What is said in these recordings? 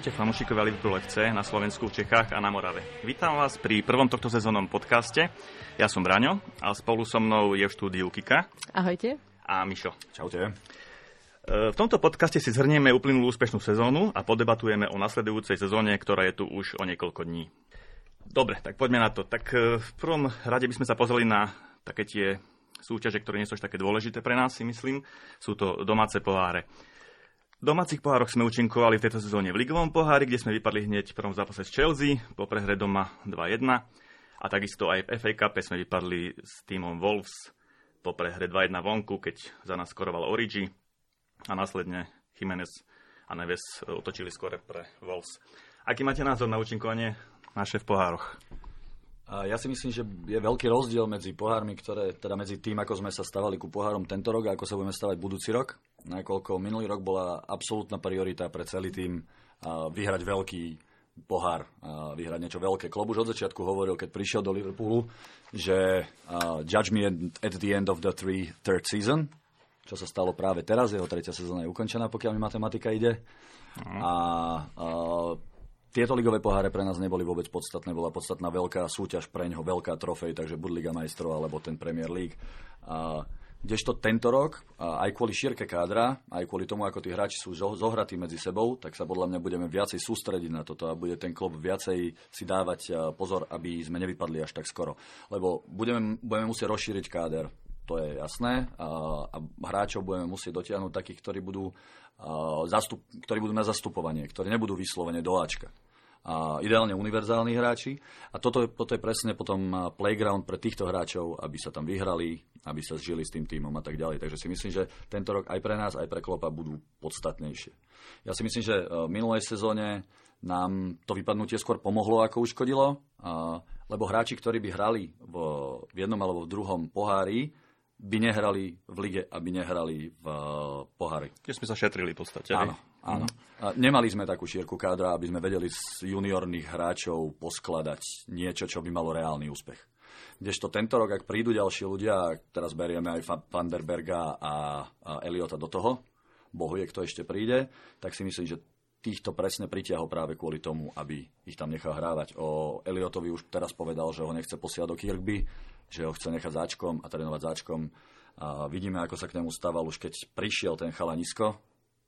Ahojte fanúšikovia Liverpool FC na Slovensku, v Čechách a na Morave. Vítam vás pri prvom tohto sezónnom podcaste. Ja som Braňo a spolu so mnou je v štúdiu Kika. Ahojte. A Mišo. Čaute. E, v tomto podcaste si zhrnieme uplynulú úspešnú sezónu a podebatujeme o nasledujúcej sezóne, ktorá je tu už o niekoľko dní. Dobre, tak poďme na to. Tak e, v prvom rade by sme sa pozreli na také tie súťaže, ktoré nie sú až také dôležité pre nás, si myslím. Sú to domáce poháre. V domácich pohároch sme účinkovali v tejto sezóne v Ligovom pohári, kde sme vypadli hneď v prvom zápase s Chelsea, po prehre doma 2-1. A takisto aj v FA Cup sme vypadli s týmom Wolves po prehre 2-1 vonku, keď za nás skoroval Origi a následne Jiménez a Neves otočili skore pre Wolves. Aký máte názor na účinkovanie naše v pohároch? Ja si myslím, že je veľký rozdiel medzi pohármi, ktoré, teda medzi tým, ako sme sa stavali ku pohárom tento rok a ako sa budeme stavať budúci rok nakoľko minulý rok bola absolútna priorita pre celý tým vyhrať veľký pohár, vyhrať niečo veľké. Klub už od začiatku hovoril, keď prišiel do Liverpoolu, že judge me at the end of the three, third season, čo sa stalo práve teraz, jeho tretia sezóna je ukončená, pokiaľ mi matematika ide. Uh-huh. A, a tieto ligové poháre pre nás neboli vôbec podstatné, bola podstatná veľká súťaž pre ňoho, veľká trofej, takže buď Liga majstrov alebo ten Premier League. A, Kdežto tento rok, aj kvôli šírke kádra, aj kvôli tomu, ako tí hráči sú zohratí medzi sebou, tak sa podľa mňa budeme viacej sústrediť na toto a bude ten klub viacej si dávať pozor, aby sme nevypadli až tak skoro. Lebo budeme, budeme musieť rozšíriť káder, to je jasné, a, a hráčov budeme musieť dotiahnuť takých, ktorí budú, zastup, ktorí budú na zastupovanie, ktorí nebudú vyslovene do Ačka a ideálne univerzálni hráči. A toto, toto je presne potom playground pre týchto hráčov, aby sa tam vyhrali, aby sa zžili s tým týmom a tak ďalej. Takže si myslím, že tento rok aj pre nás, aj pre Klopa budú podstatnejšie. Ja si myslím, že v minulej sezóne nám to vypadnutie skôr pomohlo, ako uškodilo, lebo hráči, ktorí by hrali v jednom alebo v druhom pohári, by nehrali v lige, aby nehrali v pohári. Keď sme sa šetrili v podstate. Áno, áno. A nemali sme takú šírku kádra, aby sme vedeli z juniorných hráčov poskladať niečo, čo by malo reálny úspech. Kdežto tento rok, ak prídu ďalší ľudia, teraz berieme aj Van der Berga a, a Eliota do toho, bohu je, kto ešte príde, tak si myslím, že týchto presne pritiahol práve kvôli tomu, aby ich tam nechal hrávať. O Eliotovi už teraz povedal, že ho nechce posiať do Kirkby, že ho chce nechať záčkom a trénovať záčkom. A vidíme, ako sa k nemu stával už keď prišiel ten chalanisko,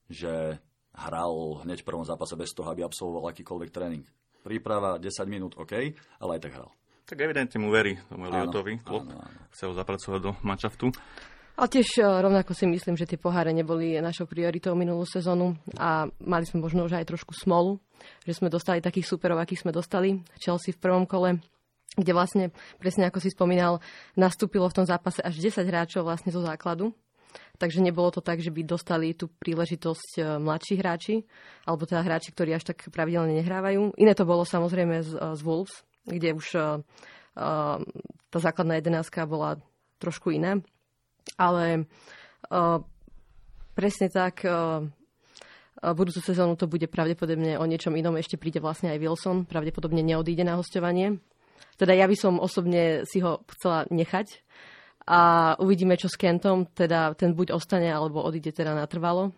že hral hneď v prvom zápase bez toho, aby absolvoval akýkoľvek tréning. Príprava 10 minút, OK, ale aj tak hral. Tak evidentne mu verí tomu Eliotovi, klub. Chce ho zapracovať do manšaftu. Ale tiež e, rovnako si myslím, že tie poháre neboli našou prioritou minulú sezónu a mali sme možno už aj trošku smolu, že sme dostali takých superov, akých sme dostali. Chelsea v prvom kole, kde vlastne, presne ako si spomínal, nastúpilo v tom zápase až 10 hráčov vlastne zo základu takže nebolo to tak, že by dostali tú príležitosť e, mladší hráči, alebo teda hráči, ktorí až tak pravidelne nehrávajú. Iné to bolo samozrejme z, e, z Wolves, kde už uh, tá základná jedenáctka bola trošku iná. Ale uh, presne tak, uh, budúcu sezónu to bude pravdepodobne o niečom inom. Ešte príde vlastne aj Wilson, pravdepodobne neodíde na hostovanie. Teda ja by som osobne si ho chcela nechať, a uvidíme, čo s Kentom, teda ten buď ostane, alebo odíde teda natrvalo.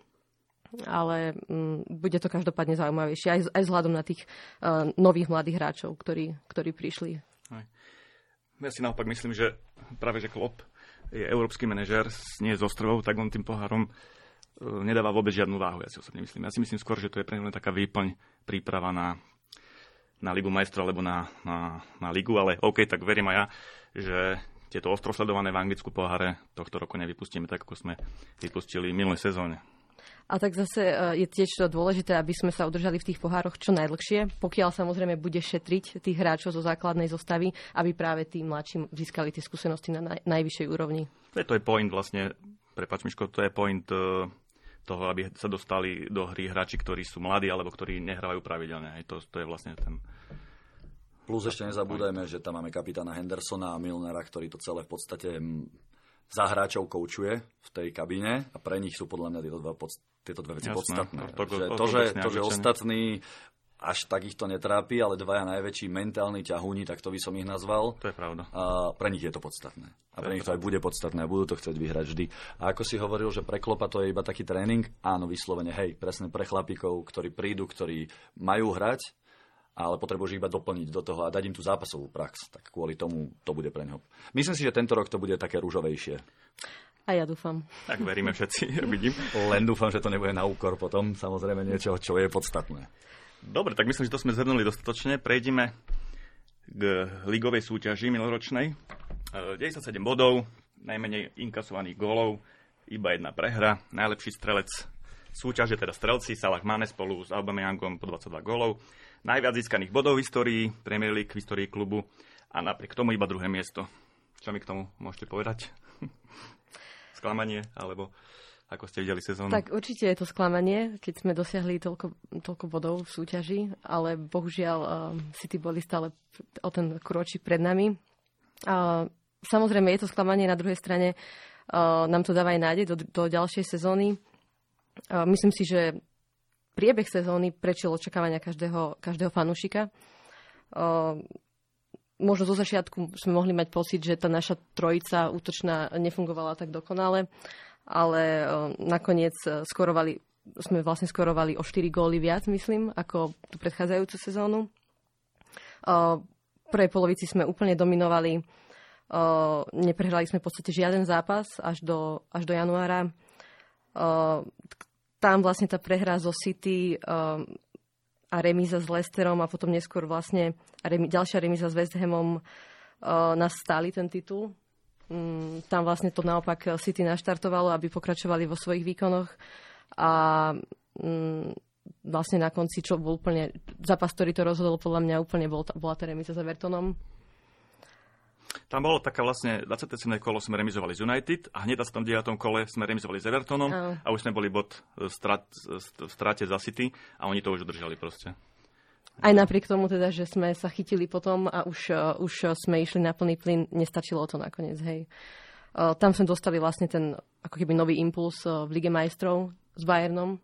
Ale mm, bude to každopádne zaujímavejšie, aj, aj vzhľadom na tých uh, nových mladých hráčov, ktorí, ktorí prišli. Aj. Ja si naopak myslím, že práve že Klopp je európsky manažer, nie z ostrovov, tak on tým pohárom uh, nedáva vôbec žiadnu váhu, ja si osobne myslím. Ja si myslím skôr, že to je pre len taká výplň príprava na, na Ligu majstrov alebo na, na, na Ligu, ale OK, tak verím aj ja, že tieto ostrosledované v Anglicku poháre tohto roku nevypustíme tak, ako sme vypustili v minulej sezóne. A tak zase e, je tiež to dôležité, aby sme sa udržali v tých pohároch čo najdlhšie, pokiaľ samozrejme bude šetriť tých hráčov zo základnej zostavy, aby práve tí mladší získali tie skúsenosti na naj, najvyššej úrovni. To je, to je point vlastne, prepač Miško, to je point uh, toho, aby sa dostali do hry hráči, ktorí sú mladí alebo ktorí nehrávajú pravidelne. Aj to, to je vlastne ten, Plus ešte nezabúdajme, že tam máme kapitána Hendersona a Milnera, ktorý to celé v podstate za hráčov koučuje v tej kabíne a pre nich sú podľa mňa tieto, dva, tieto dve veci Jasné, podstatné. To, to, to, to, že, to, že ostatní až tak ich to netrápi, ale dvaja najväčší mentálni ťahúni, tak to by som ich nazval. To je pravda. A pre nich je to podstatné. A pre nich to aj bude podstatné a budú to chcieť vyhrať vždy. A ako si hovoril, že pre Klopa to je iba taký tréning, áno, vyslovene, hej, presne pre chlapíkov, ktorí prídu, ktorí majú hrať, ale potrebuješ iba doplniť do toho a dať im tú zápasovú prax. Tak kvôli tomu to bude pre neho. Myslím si, že tento rok to bude také rúžovejšie. A ja dúfam. Tak veríme všetci, vidím. Len dúfam, že to nebude na úkor potom, samozrejme niečo, čo je podstatné. Dobre, tak myslím, že to sme zhrnuli dostatočne. Prejdime k ligovej súťaži minuloročnej. 97 e, bodov, najmenej inkasovaných gólov, iba jedna prehra. Najlepší strelec súťaže, teda strelci, Salah Mane spolu s Aubameyangom po 22 gólov. Najviac získaných bodov v histórii, Premier League v histórii klubu a napriek tomu iba druhé miesto. Čo mi k tomu môžete povedať? Sklamanie, alebo ako ste videli sezónu? Tak určite je to sklamanie, keď sme dosiahli toľko, toľko bodov v súťaži, ale bohužiaľ uh, City boli stále o ten kročík pred nami. Uh, samozrejme je to sklamanie, na druhej strane uh, nám to dáva aj nádej do, do ďalšej sezóny. Uh, myslím si, že priebeh sezóny prečil očakávania každého, každého fanúšika. Uh, možno zo začiatku sme mohli mať pocit, že tá naša trojica útočná nefungovala tak dokonale, ale uh, nakoniec uh, skorovali, sme vlastne skorovali o 4 góly viac, myslím, ako tú predchádzajúcu sezónu. V prvej polovici sme úplne dominovali, neprehrali sme v podstate žiaden zápas až do, až do januára. Tam vlastne tá prehra zo City a remíza s Lesterom a potom neskôr vlastne remi, ďalšia remíza s West Hamom uh, nás stáli ten titul um, tam vlastne to naopak City naštartovalo, aby pokračovali vo svojich výkonoch a um, vlastne na konci, čo bol úplne zápas, ktorý to rozhodol, podľa mňa úplne bol, bola tá remíza s Evertonom. Tam bolo také vlastne 27. kolo sme remizovali z United a hneď v tom 9. kole sme remizovali s Evertonom uh. a už sme boli bod v strate za City a oni to už udržali proste. Aj napriek tomu teda, že sme sa chytili potom a už, uh, už sme išli na plný plyn, nestačilo to nakoniec, hej. Tam sme dostali vlastne ten ako keby nový impuls v Lige majstrov s Bayernom.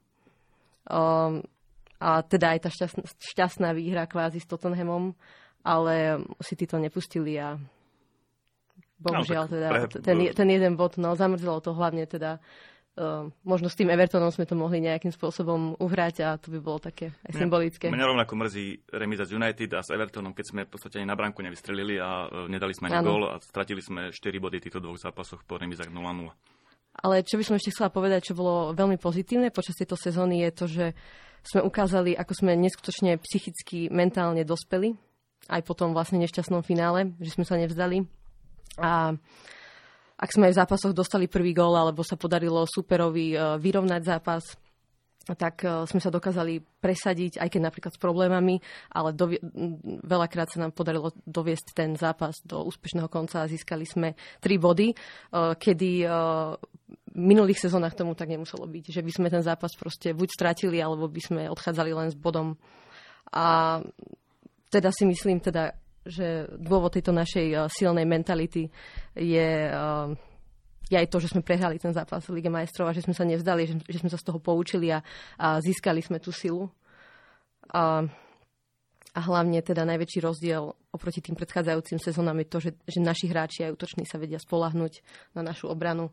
A teda aj tá šťastná, šťastná výhra kvázi s Tottenhamom, ale si to nepustili a bohužiaľ no, teda pre... ten, ten jeden bod, no zamrzelo to hlavne teda Uh, možno s tým Evertonom sme to mohli nejakým spôsobom uhrať a to by bolo také aj mňa, symbolické. Mňa rovnako mrzí remiza z United a s Evertonom, keď sme v podstate ani na bránku nevystrelili a uh, nedali sme ani gól a stratili sme 4 body týchto dvoch zápasoch po remizách 0-0. Ale čo by som ešte chcela povedať, čo bolo veľmi pozitívne počas tejto sezóny je to, že sme ukázali, ako sme neskutočne psychicky, mentálne dospeli, aj po tom vlastne nešťastnom finále, že sme sa nevzdali. A ak sme v zápasoch dostali prvý gól, alebo sa podarilo superovi e, vyrovnať zápas, tak e, sme sa dokázali presadiť, aj keď napríklad s problémami, ale dovie- veľakrát sa nám podarilo doviesť ten zápas do úspešného konca a získali sme tri body, e, kedy v minulých sezónach tomu tak nemuselo byť, že by sme ten zápas proste buď stratili, alebo by sme odchádzali len s bodom. A teda si myslím, teda že dôvod tejto našej uh, silnej mentality je, uh, je aj to, že sme prehrali ten zápas Lige majstrov a že sme sa nevzdali, že, že sme sa z toho poučili a, a získali sme tú silu. A, a hlavne teda najväčší rozdiel oproti tým predchádzajúcim sezónam je to, že, že naši hráči aj útoční sa vedia spolahnuť na našu obranu,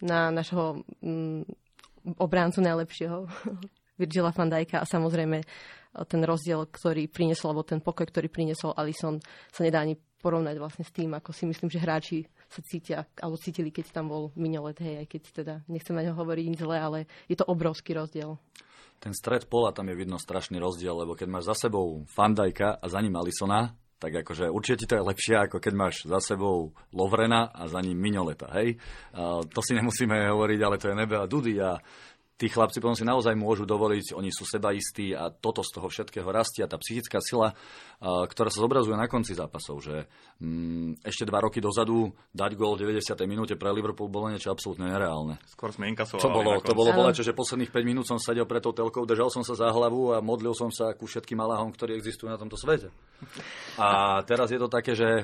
na našho mm, obráncu najlepšieho, Virgila van Dijka a samozrejme ten rozdiel, ktorý priniesol, alebo ten pokoj, ktorý priniesol Alison, sa nedá ani porovnať vlastne s tým, ako si myslím, že hráči sa cítia, alebo cítili, keď tam bol Mignolet, hej, aj keď teda nechcem na neho hovoriť nič zle, ale je to obrovský rozdiel. Ten stred pola, tam je vidno strašný rozdiel, lebo keď máš za sebou Fandajka a za ním Alisona, tak akože určite to je lepšie, ako keď máš za sebou Lovrena a za ním Mignoleta, hej. A to si nemusíme hovoriť, ale to je nebe a dudy a tí chlapci potom si naozaj môžu dovoliť, oni sú sebaistí a toto z toho všetkého rastia, tá psychická sila, ktorá sa zobrazuje na konci zápasov, že mm, ešte dva roky dozadu dať gol v 90. minúte pre Liverpool bolo niečo absolútne nereálne. Skôr sme inkasovali. To bolo, to bolo boleče, že posledných 5 minút som sedel pred tou telkou, držal som sa za hlavu a modlil som sa ku všetkým Allahom, ktorí existujú na tomto svete. A teraz je to také, že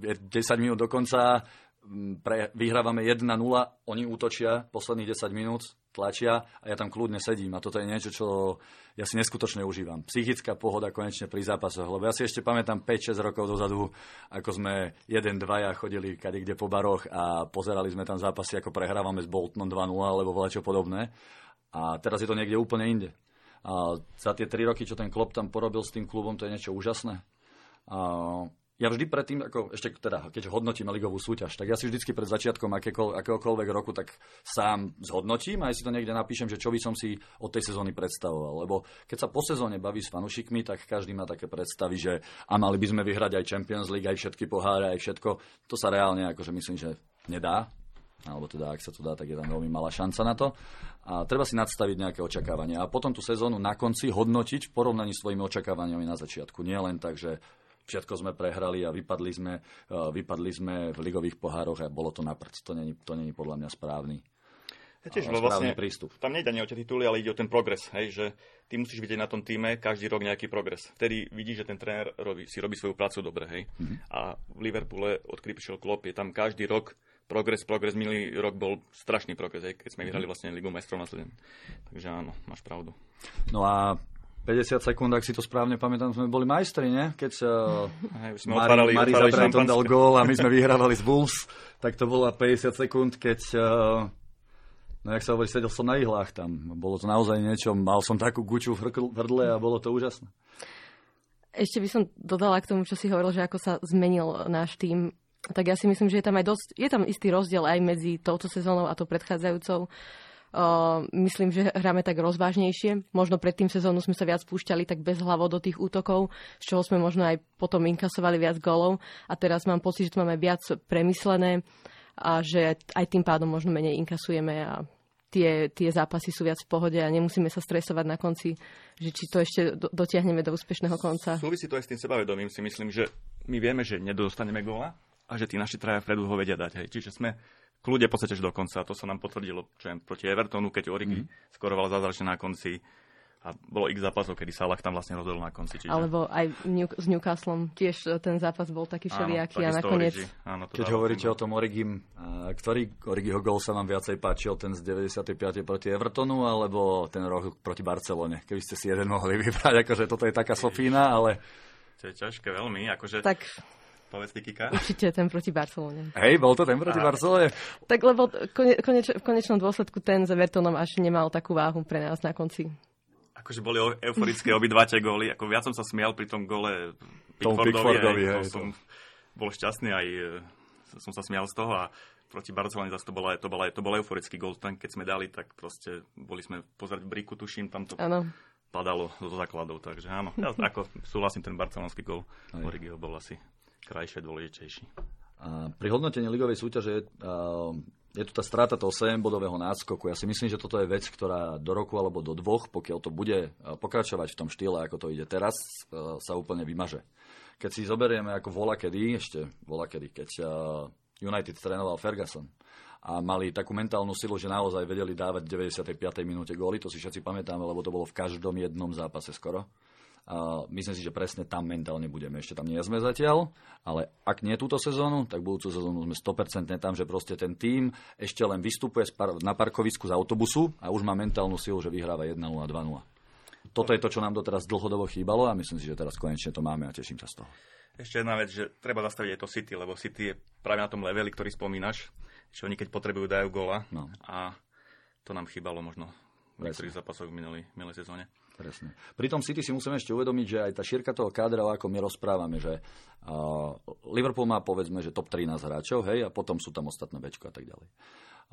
je 10 minút do konca, pre, vyhrávame 1-0, oni útočia posledných 10 minút, tlačia a ja tam kľudne sedím. A toto je niečo, čo ja si neskutočne užívam. Psychická pohoda konečne pri zápasoch. Lebo ja si ešte pamätám 5-6 rokov dozadu, ako sme jeden, dvaja chodili kade kde po baroch a pozerali sme tam zápasy, ako prehrávame s Boltonom 2-0 alebo čo podobné. A teraz je to niekde úplne inde. A za tie 3 roky, čo ten klub tam porobil s tým klubom, to je niečo úžasné. A ja vždy predtým, ako ešte teda, keď hodnotím ligovú súťaž, tak ja si vždycky pred začiatkom akéhokoľvek roku tak sám zhodnotím a aj si to niekde napíšem, že čo by som si od tej sezóny predstavoval. Lebo keď sa po sezóne baví s fanúšikmi, tak každý má také predstavy, že a mali by sme vyhrať aj Champions League, aj všetky poháre, aj všetko. To sa reálne akože myslím, že nedá. Alebo teda, ak sa to dá, tak je tam veľmi malá šanca na to. A treba si nadstaviť nejaké očakávania. A potom tú sezónu na konci hodnotiť v porovnaní s svojimi očakávaniami na začiatku. Nie len tak, že všetko sme prehrali a vypadli sme, e, vypadli sme v ligových pohároch a bolo to na prd. To není, to není podľa mňa správny. Ja tiež, lebo vlastne prístup. Tam nejde ani o tie tituly, ale ide o ten progres. Hej, že ty musíš vidieť na tom týme každý rok nejaký progres. Vtedy vidíš, že ten tréner robí, si robí svoju prácu dobre. Hej. Mm-hmm. A v Liverpoole, odkedy prišiel Klopp, je tam každý rok progres, progres. Minulý rok bol strašný progres, hej, keď sme vyhrali mhm. vlastne Ligu majstrov následne. Takže áno, máš pravdu. No a 50 sekúnd, ak si to správne pamätám, sme boli majstri, ne? Keď uh, sme Mari, otvárali, Mari otvárali dal gól a my sme vyhrávali z Bulls, tak to bola 50 sekúnd, keď uh, no jak sa hovorí, sedel som na ihlách tam. Bolo to naozaj niečo, mal som takú guču v hrdle a bolo to úžasné. Ešte by som dodala k tomu, čo si hovoril, že ako sa zmenil náš tým tak ja si myslím, že je tam aj dosť, je tam istý rozdiel aj medzi touto sezónou a tou predchádzajúcou. Uh, myslím, že hráme tak rozvážnejšie. Možno pred tým sezónu sme sa viac púšťali tak bez hlavo do tých útokov, z čoho sme možno aj potom inkasovali viac golov. A teraz mám pocit, že to máme viac premyslené a že aj tým pádom možno menej inkasujeme a tie, tie zápasy sú viac v pohode a nemusíme sa stresovať na konci, že či to ešte do, dotiahneme do úspešného konca. Súvisí to aj s tým sebavedomím, si myslím, že my vieme, že nedostaneme góla a že tí naši traja vpredu ho vedia dať. Hej. Čiže sme kľudia v podstate do konca. A to sa nám potvrdilo čo je, proti Evertonu, keď Origi mm. skoroval zázračne na konci. A bolo x zápasov, kedy Salah tam vlastne rozhodol na konci. Čiže... Alebo aj s Newcastlom tiež ten zápas bol taký všelijaký a nakoniec... Áno, Keď hovoríte o tom Origim, ktorý Origiho gol sa vám viacej páčil, ten z 95. proti Evertonu, alebo ten roh proti Barcelone? Keby ste si jeden mohli vybrať, akože toto je taká Sofína, ale... To je ťažké veľmi, akože... Tak Povedz Kika. Určite ten proti Barcelone. Hej, bol to ten proti a... Barcelone? Tak lebo kone, koneč, v konečnom dôsledku ten za Evertonom až nemal takú váhu pre nás na konci. Akože boli euforické obidva tie góly. Ako viac som sa smial pri tom gole Pickfordovi. Pickfordovi hej, hej, som to. bol šťastný aj e, som sa smial z toho a proti Barcelone zase to bola, to bola, to bol euforický gól. Ten, keď sme dali, tak proste boli sme pozerať v briku, tuším, tam to ano. padalo do základov. Takže áno, ja ako súhlasím, ten barcelonský gól Origio bol asi krajšie, dôležitejší. A pri hodnotení ligovej súťaže je tu tá strata toho 7-bodového náskoku. Ja si myslím, že toto je vec, ktorá do roku alebo do dvoch, pokiaľ to bude pokračovať v tom štýle, ako to ide teraz, sa úplne vymaže. Keď si zoberieme ako vola kedy, ešte vola kedy, keď United trénoval Ferguson a mali takú mentálnu silu, že naozaj vedeli dávať v 95. minúte góly, to si všetci pamätáme, lebo to bolo v každom jednom zápase skoro Uh, myslím si, že presne tam mentálne budeme. Ešte tam nie sme zatiaľ, ale ak nie túto sezónu, tak budúcu sezónu sme 100% tam, že proste ten tým ešte len vystupuje na parkovisku z autobusu a už má mentálnu silu, že vyhráva 1-0, 2-0. Toto je to, čo nám doteraz dlhodobo chýbalo a myslím si, že teraz konečne to máme a teším sa z toho. Ešte jedna vec, že treba zastaviť aj to City, lebo City je práve na tom leveli, ktorý spomínaš, že oni keď potrebujú dajú gola no. a to nám chýbalo možno v niektorých zápasoch v minulý, minulej sezóne. Presne. Pri tom City si musíme ešte uvedomiť, že aj tá šírka toho kádra, ako my rozprávame, že uh, Liverpool má povedzme, že top 13 hráčov, hej, a potom sú tam ostatné bečko a tak ďalej.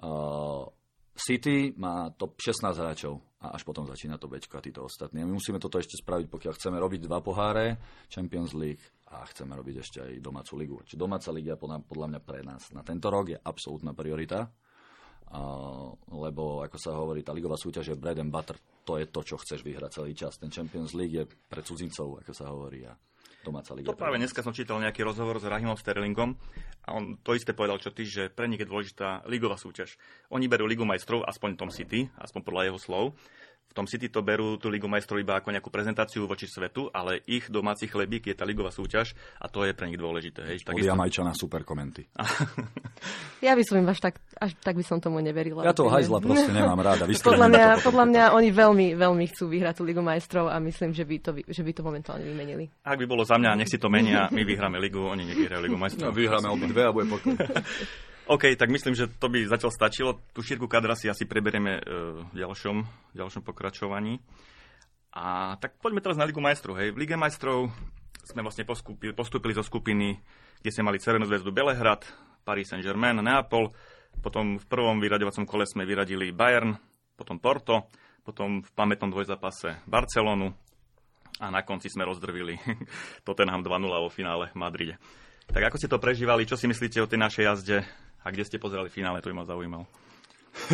Uh, City má top 16 hráčov a až potom začína to bečko a títo ostatní. A my musíme toto ešte spraviť, pokiaľ chceme robiť dva poháre, Champions League a chceme robiť ešte aj domácu ligu. Čiže domáca liga podľa, podľa mňa pre nás na tento rok je absolútna priorita lebo ako sa hovorí, tá ligová súťaž je bread and butter. To je to, čo chceš vyhrať celý čas. Ten Champions League je pre cudzincov, ako sa hovorí. A domáca liga. To práve dneska som čítal nejaký rozhovor s Rahimom Sterlingom a on to isté povedal, čo ty, že pre nich je dôležitá ligová súťaž. Oni berú Ligu majstrov, aspoň Tom City, aspoň podľa jeho slov. V tom City to berú tú Ligu majstrov iba ako nejakú prezentáciu voči svetu, ale ich domáci chlebík je tá ligová súťaž a to je pre nich dôležité. Hej. Od Jamajčana super komenty. ja by som im až tak, až tak by som tomu neverila. Ja to hajzla proste nemám ráda. podľa mňa, podľa mňa oni veľmi, veľmi chcú vyhrať tú Ligu majstrov a myslím, že by to, že by to momentálne vymenili. Ak by bolo za mňa, nech si to menia, my vyhráme Ligu, oni nevyhrajú Ligu majstrov. No, vyhráme obidve a bude pokoj. OK, tak myslím, že to by zatiaľ stačilo. Tu šírku kadra si asi preberieme e, v ďalšom, ďalšom pokračovaní. A tak poďme teraz na Ligu majstrov. Hej. V Lige majstrov sme vlastne postupili, postupili zo skupiny, kde sme mali Červenú zväzdu Belehrad, Paris Saint-Germain, Neapol. Potom v prvom vyraďovacom kole sme vyradili Bayern, potom Porto, potom v pamätnom dvojzápase Barcelonu a na konci sme rozdrvili Tottenham 2-0 vo finále v Madride. Tak ako ste to prežívali, čo si myslíte o tej našej jazde? A kde ste pozerali finále, to by ma zaujímalo.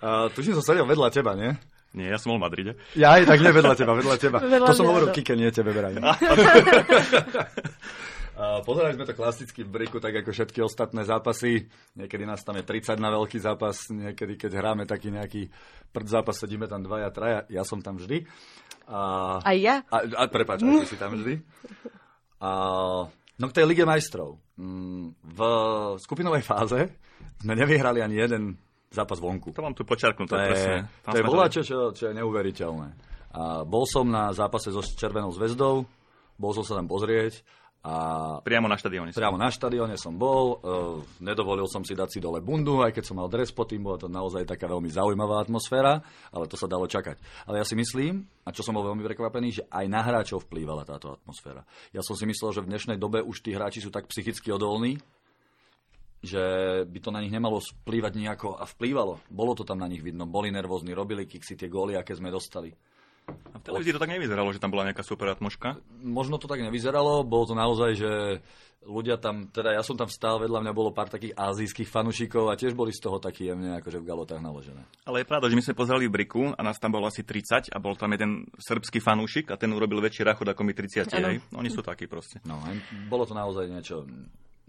uh, tuším, som sedel vedľa teba, nie? Nie, ja som bol v Madride. Ja aj tak nie vedľa teba, vedľa teba. Vedľa to som hovoril no. Kike, nie tebe, Beraj. pozerali sme to klasicky v briku, tak ako všetky ostatné zápasy. Niekedy nás tam je 30 na veľký zápas, niekedy keď hráme taký nejaký prd zápas, sedíme tam dvaja, traja, ja som tam vždy. A, aj ja? A, a prepáč, ty si tam vždy. A, no k tej Lige majstrov. Mm, v skupinovej fáze sme nevyhrali ani jeden zápas vonku. To mám tu počarknuté, to je, To je voláčo, čo, čo je neuveriteľné. A bol som na zápase so Červenou zväzdou, bol som sa tam pozrieť a priamo na štadióne. Priamo na štadióne som bol, uh, nedovolil som si dať si dole bundu, aj keď som mal dres pod tým, bola to naozaj taká veľmi zaujímavá atmosféra, ale to sa dalo čakať. Ale ja si myslím, a čo som bol veľmi prekvapený, že aj na hráčov vplývala táto atmosféra. Ja som si myslel, že v dnešnej dobe už tí hráči sú tak psychicky odolní, že by to na nich nemalo vplývať nejako a vplývalo. Bolo to tam na nich vidno, boli nervózni, robili kiksy, tie góly, aké sme dostali. A v televízii to tak nevyzeralo, že tam bola nejaká super atmoška? Možno to tak nevyzeralo, bolo to naozaj, že ľudia tam, teda ja som tam stál, vedľa mňa bolo pár takých azijských fanúšikov a tiež boli z toho takí jemne akože v galotách naložené. Ale je pravda, že my sme pozerali v Briku a nás tam bolo asi 30 a bol tam jeden srbský fanúšik a ten urobil väčší rachod ako my 30. Oni sú takí proste. No, bolo to naozaj niečo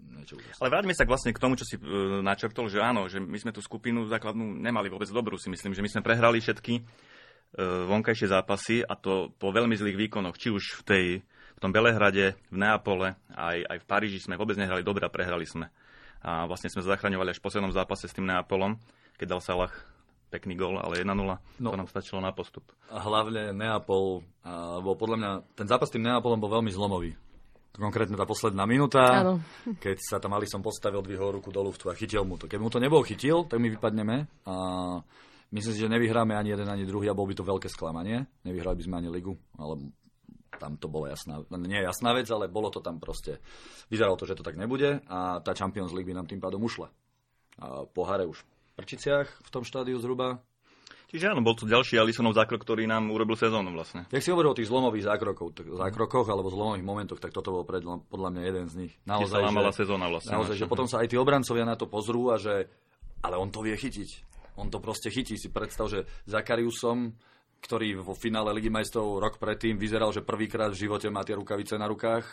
niečo Ale vráťme sa vlastne k tomu, čo si uh, načrtol, že áno, že my sme tú skupinu základnú nemali vôbec dobrú, si myslím, že my sme prehrali všetky E, vonkajšie zápasy a to po veľmi zlých výkonoch, či už v, tej, v tom Belehrade, v Neapole, aj, aj v Paríži sme vôbec nehrali dobre a prehrali sme. A vlastne sme zachraňovali až v poslednom zápase s tým Neapolom, keď dal Salah pekný gol, ale 1-0, no, to nám stačilo na postup. A hlavne Neapol, bol podľa mňa, ten zápas s tým Neapolom bol veľmi zlomový. Konkrétne tá posledná minúta, Áno. keď sa tam som postavil, dvihol ruku do luftu a chytil mu to. Keby mu to nebol chytil, tak my vypadneme. A Myslím si, že nevyhráme ani jeden, ani druhý a bol by to veľké sklamanie. Nevyhrali by sme ani ligu, ale tam to bolo jasná, nie jasná vec, ale bolo to tam proste. Vyzeralo to, že to tak nebude a tá Champions League by nám tým pádom ušla. A poháre už v Prčiciach v tom štádiu zhruba. Čiže áno, bol to ďalší Alisonov zákrok, ktorý nám urobil sezónu vlastne. Jak si hovoril o tých zlomových zákrokov, tak, zákrokoch alebo zlomových momentoch, tak toto bol pred, podľa mňa jeden z nich. Naozaj, sa že, sezóna vlastne. Naozaj, že potom sa aj tí obrancovia na to pozrú a že ale on to vie chytiť on to proste chytí. Si predstav, že Zakariusom, ktorý vo finále Ligy majstrov rok predtým vyzeral, že prvýkrát v živote má tie rukavice na rukách,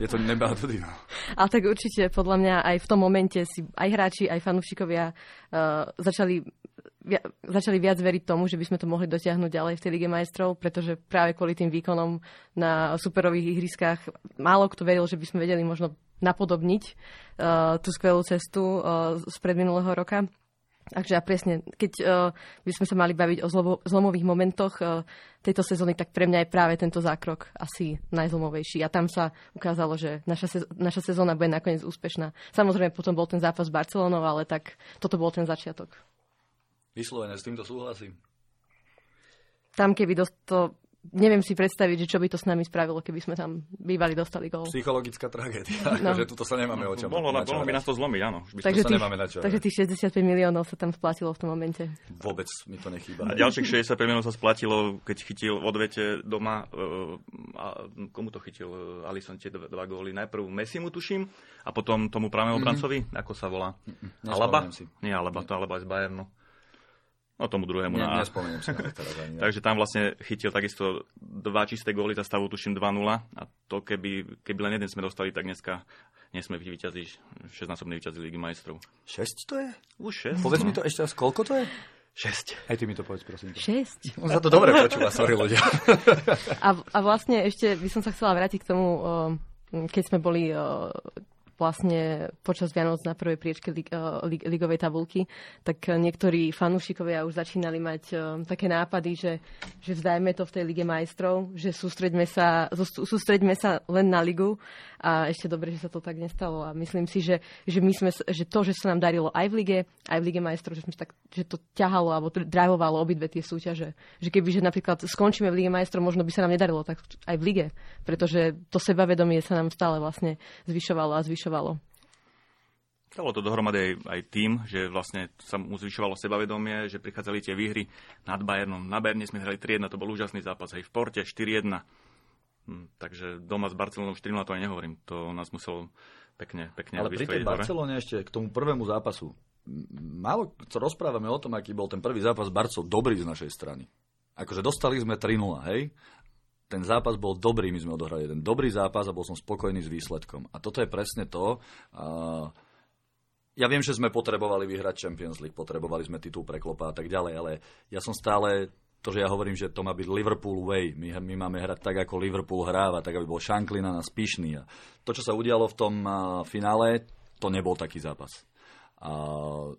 je to neba tedy, no. Ale tak určite, podľa mňa aj v tom momente si aj hráči, aj fanúšikovia uh, začali, začali viac veriť tomu, že by sme to mohli dotiahnuť ďalej v tej Lige majstrov, pretože práve kvôli tým výkonom na superových ihriskách málo kto veril, že by sme vedeli možno napodobniť uh, tú skvelú cestu uh, z predminulého roka. Takže a presne, keď uh, by sme sa mali baviť o zlomo, zlomových momentoch uh, tejto sezóny, tak pre mňa je práve tento zákrok asi najzlomovejší. A tam sa ukázalo, že naša, sez- naša sezóna bude nakoniec úspešná. Samozrejme, potom bol ten zápas s Barcelonou, ale tak toto bol ten začiatok. Vyslovene, s týmto súhlasím. Tam, keby to neviem si predstaviť, že čo by to s nami spravilo, keby sme tam bývali, dostali gol. Psychologická tragédia, no. že tuto sa nemáme o čom. Mohlo, na, mohlo by nás to zlomiť, áno. Takže tých, takže tých 65 miliónov sa tam splatilo v tom momente. Vôbec mi to nechýba. A ďalších 65 miliónov sa splatilo, keď chytil v odvete doma, uh, a komu to chytil? Uh, Alison tie dva, dva góly. Najprv Messi mu tuším, a potom tomu pravému mm-hmm. Brancovi, ako sa volá? Mm-hmm. Alaba? Si. Nie Alaba, to Alaba z Bayernu. No tomu druhému ne, na Nespomeniem si na teraz ani. Takže tam vlastne chytil takisto dva čisté góly za stavu, tuším 2-0. A to keby, keby len jeden sme dostali, tak dneska nie sme vyťazí, šestnásobný vyťazí Ligy majstrov. 6 to je? Už 6. Povedz no. mi to ešte raz, koľko to je? 6. Aj ty mi to povedz, prosím. 6. On sa to dobre počúva, sorry ľudia. A, a vlastne ešte by som sa chcela vrátiť k tomu, keď sme boli vlastne počas Vianoc na prvej priečke lig, uh, lig, ligovej tabulky, tak niektorí fanúšikovia už začínali mať uh, také nápady, že, že vzdajme to v tej Lige majstrov, že sústreďme sa, sústreďme sa len na ligu. A ešte dobre, že sa to tak nestalo. A myslím si, že, že, my sme, že to, že sa nám darilo aj v lige, aj v Lige majstrov, že, sme tak, že to ťahalo alebo drivovalo obidve tie súťaže. Že keby, že napríklad skončíme v Lige majstrov, možno by sa nám nedarilo tak aj v lige, pretože to sebavedomie sa nám stále vlastne zvyšovalo a zvyšovalo zvyšovalo. Stalo to dohromady aj, aj tým, že vlastne sa mu zvyšovalo sebavedomie, že prichádzali tie výhry nad Bayernom. Na Bayerne sme hrali 3-1, to bol úžasný zápas. Aj v Porte 4-1. Hm, takže doma s Barcelonou 4 to aj nehovorím. To nás muselo pekne, pekne Ale pri tej Barcelone ešte k tomu prvému zápasu. Málo co rozprávame o tom, aký bol ten prvý zápas Barcov dobrý z našej strany. Akože dostali sme 3-0, hej? Ten zápas bol dobrý, my sme odohrali jeden dobrý zápas a bol som spokojný s výsledkom. A toto je presne to. Uh, ja viem, že sme potrebovali vyhrať Champions League, potrebovali sme titul preklopa a tak ďalej, ale ja som stále to, že ja hovorím, že to má byť Liverpool way. My, my máme hrať tak, ako Liverpool hráva, tak, aby bol Shanklin na nás pyšný. A to, čo sa udialo v tom uh, finále, to nebol taký zápas. Uh,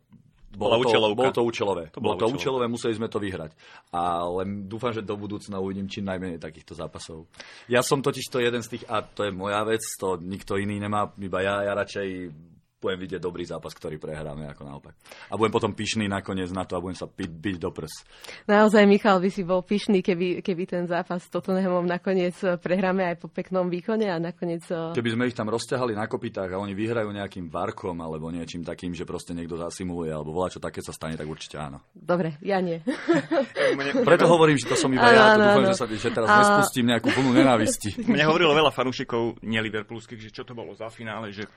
bolo to, bolo to účelové. To bolo to účelové, museli sme to vyhrať. A len dúfam, že do budúcna uvidím čím najmenej takýchto zápasov. Ja som totiž to jeden z tých, a to je moja vec, to nikto iný nemá, iba ja, ja radšej budem vidieť dobrý zápas, ktorý prehráme ako naopak. A budem potom pyšný nakoniec na to a budem sa byť, byť do prs. Naozaj, Michal, by si bol pyšný, keby, keby ten zápas s Tottenhamom nakoniec eh, prehráme aj po peknom výkone a nakoniec... Eh, keby sme ich tam rozťahali na kopitách a oni vyhrajú nejakým varkom alebo niečím takým, že proste niekto zasimuluje alebo volá, čo také sa stane, tak určite áno. Dobre, ja nie. Preto hovorím, že to som iba ja, to dúfam, že, sa, že teraz a... nespustím nejakú plnú nenávisti. Mne hovorilo veľa fanúšikov, nie Liverpoolských, že čo to bolo za finále, že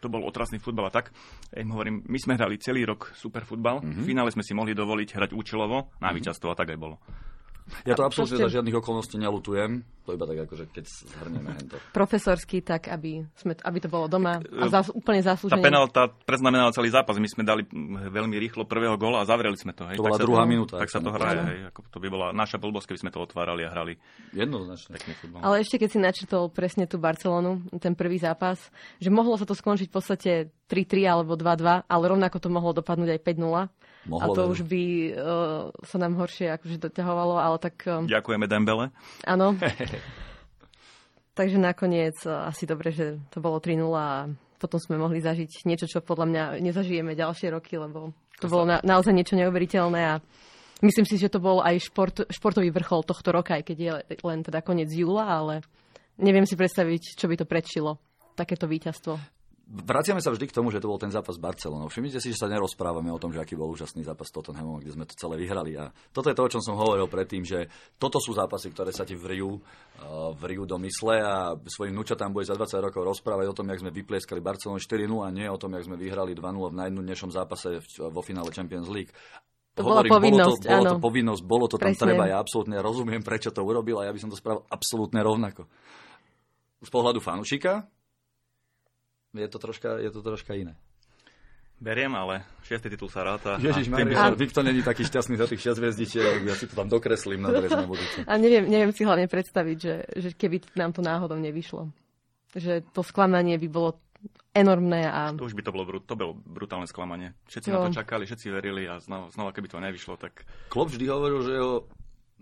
to bol otrasný futbal a tak. Ja im hovorím, my sme hrali celý rok super futbal, mm-hmm. v finále sme si mohli dovoliť hrať účelovo na mm-hmm. víťazstvo a tak aj bolo. Ja to absolútne za žiadnych okolností nelutujem. To iba tak akože keď zhrnieme hento. Profesorský, tak aby, sme, aby to bolo doma a zás, úplne zaslúžene. Tá penálta preznamenala celý zápas. My sme dali veľmi rýchlo prvého gola a zavreli sme to. Hej. To bola tak druhá to, minúta. Tak sa to hraje. Hej. Ako to by bola naša blbosť, keby sme to otvárali a hrali. Jednoznačne. Pekný futbol. Ale ešte keď si načrtol presne tú Barcelonu, ten prvý zápas, že mohlo sa to skončiť v podstate 3-3 alebo 2-2, ale rovnako to mohlo dopadnúť aj 5-0. Mohlo a to už by uh, sa nám horšie akože doťahovalo, ale tak... Um, Ďakujeme Dembele. Áno. Takže nakoniec uh, asi dobre, že to bolo 3-0 a potom sme mohli zažiť niečo, čo podľa mňa nezažijeme ďalšie roky, lebo to bolo na, naozaj niečo neuveriteľné a myslím si, že to bol aj šport, športový vrchol tohto roka, aj keď je len teda koniec júla, ale neviem si predstaviť, čo by to predčilo, takéto víťazstvo. Vraciame sa vždy k tomu, že to bol ten zápas s Barcelonou. Všimnite si, že sa nerozprávame o tom, že aký bol úžasný zápas s Tottenhamom, kde sme to celé vyhrali. A toto je to, o čom som hovoril predtým, že toto sú zápasy, ktoré sa ti vrijú, uh, vrijú do mysle a svojim vnúčatám bude za 20 rokov rozprávať o tom, jak sme vyplieskali Barcelonu 4-0 a nie o tom, jak sme vyhrali 2-0 v najnudnejšom zápase vo finále Champions League. To Hovorím, bola povinnosť, bolo to, bolo to povinnosť, bolo to tam treba. Ja absolútne rozumiem, prečo to urobil a ja by som to spravil absolútne rovnako. Z pohľadu fanúšika, je to troška, je to troška iné. Beriem, ale šiestý titul sa ráta. Ježiš, a... Viktor není taký šťastný za tých 6 hviezdičiek, ja si to tam dokreslím na dres na budúce. A neviem, neviem si hlavne predstaviť, že, že keby nám to náhodou nevyšlo. Že to sklamanie by bolo enormné. A... To už by to bolo, to bolo brutálne sklamanie. Všetci jo. na to čakali, všetci verili a znova, znova keby to nevyšlo, tak... Klopp vždy hovoril, že jeho...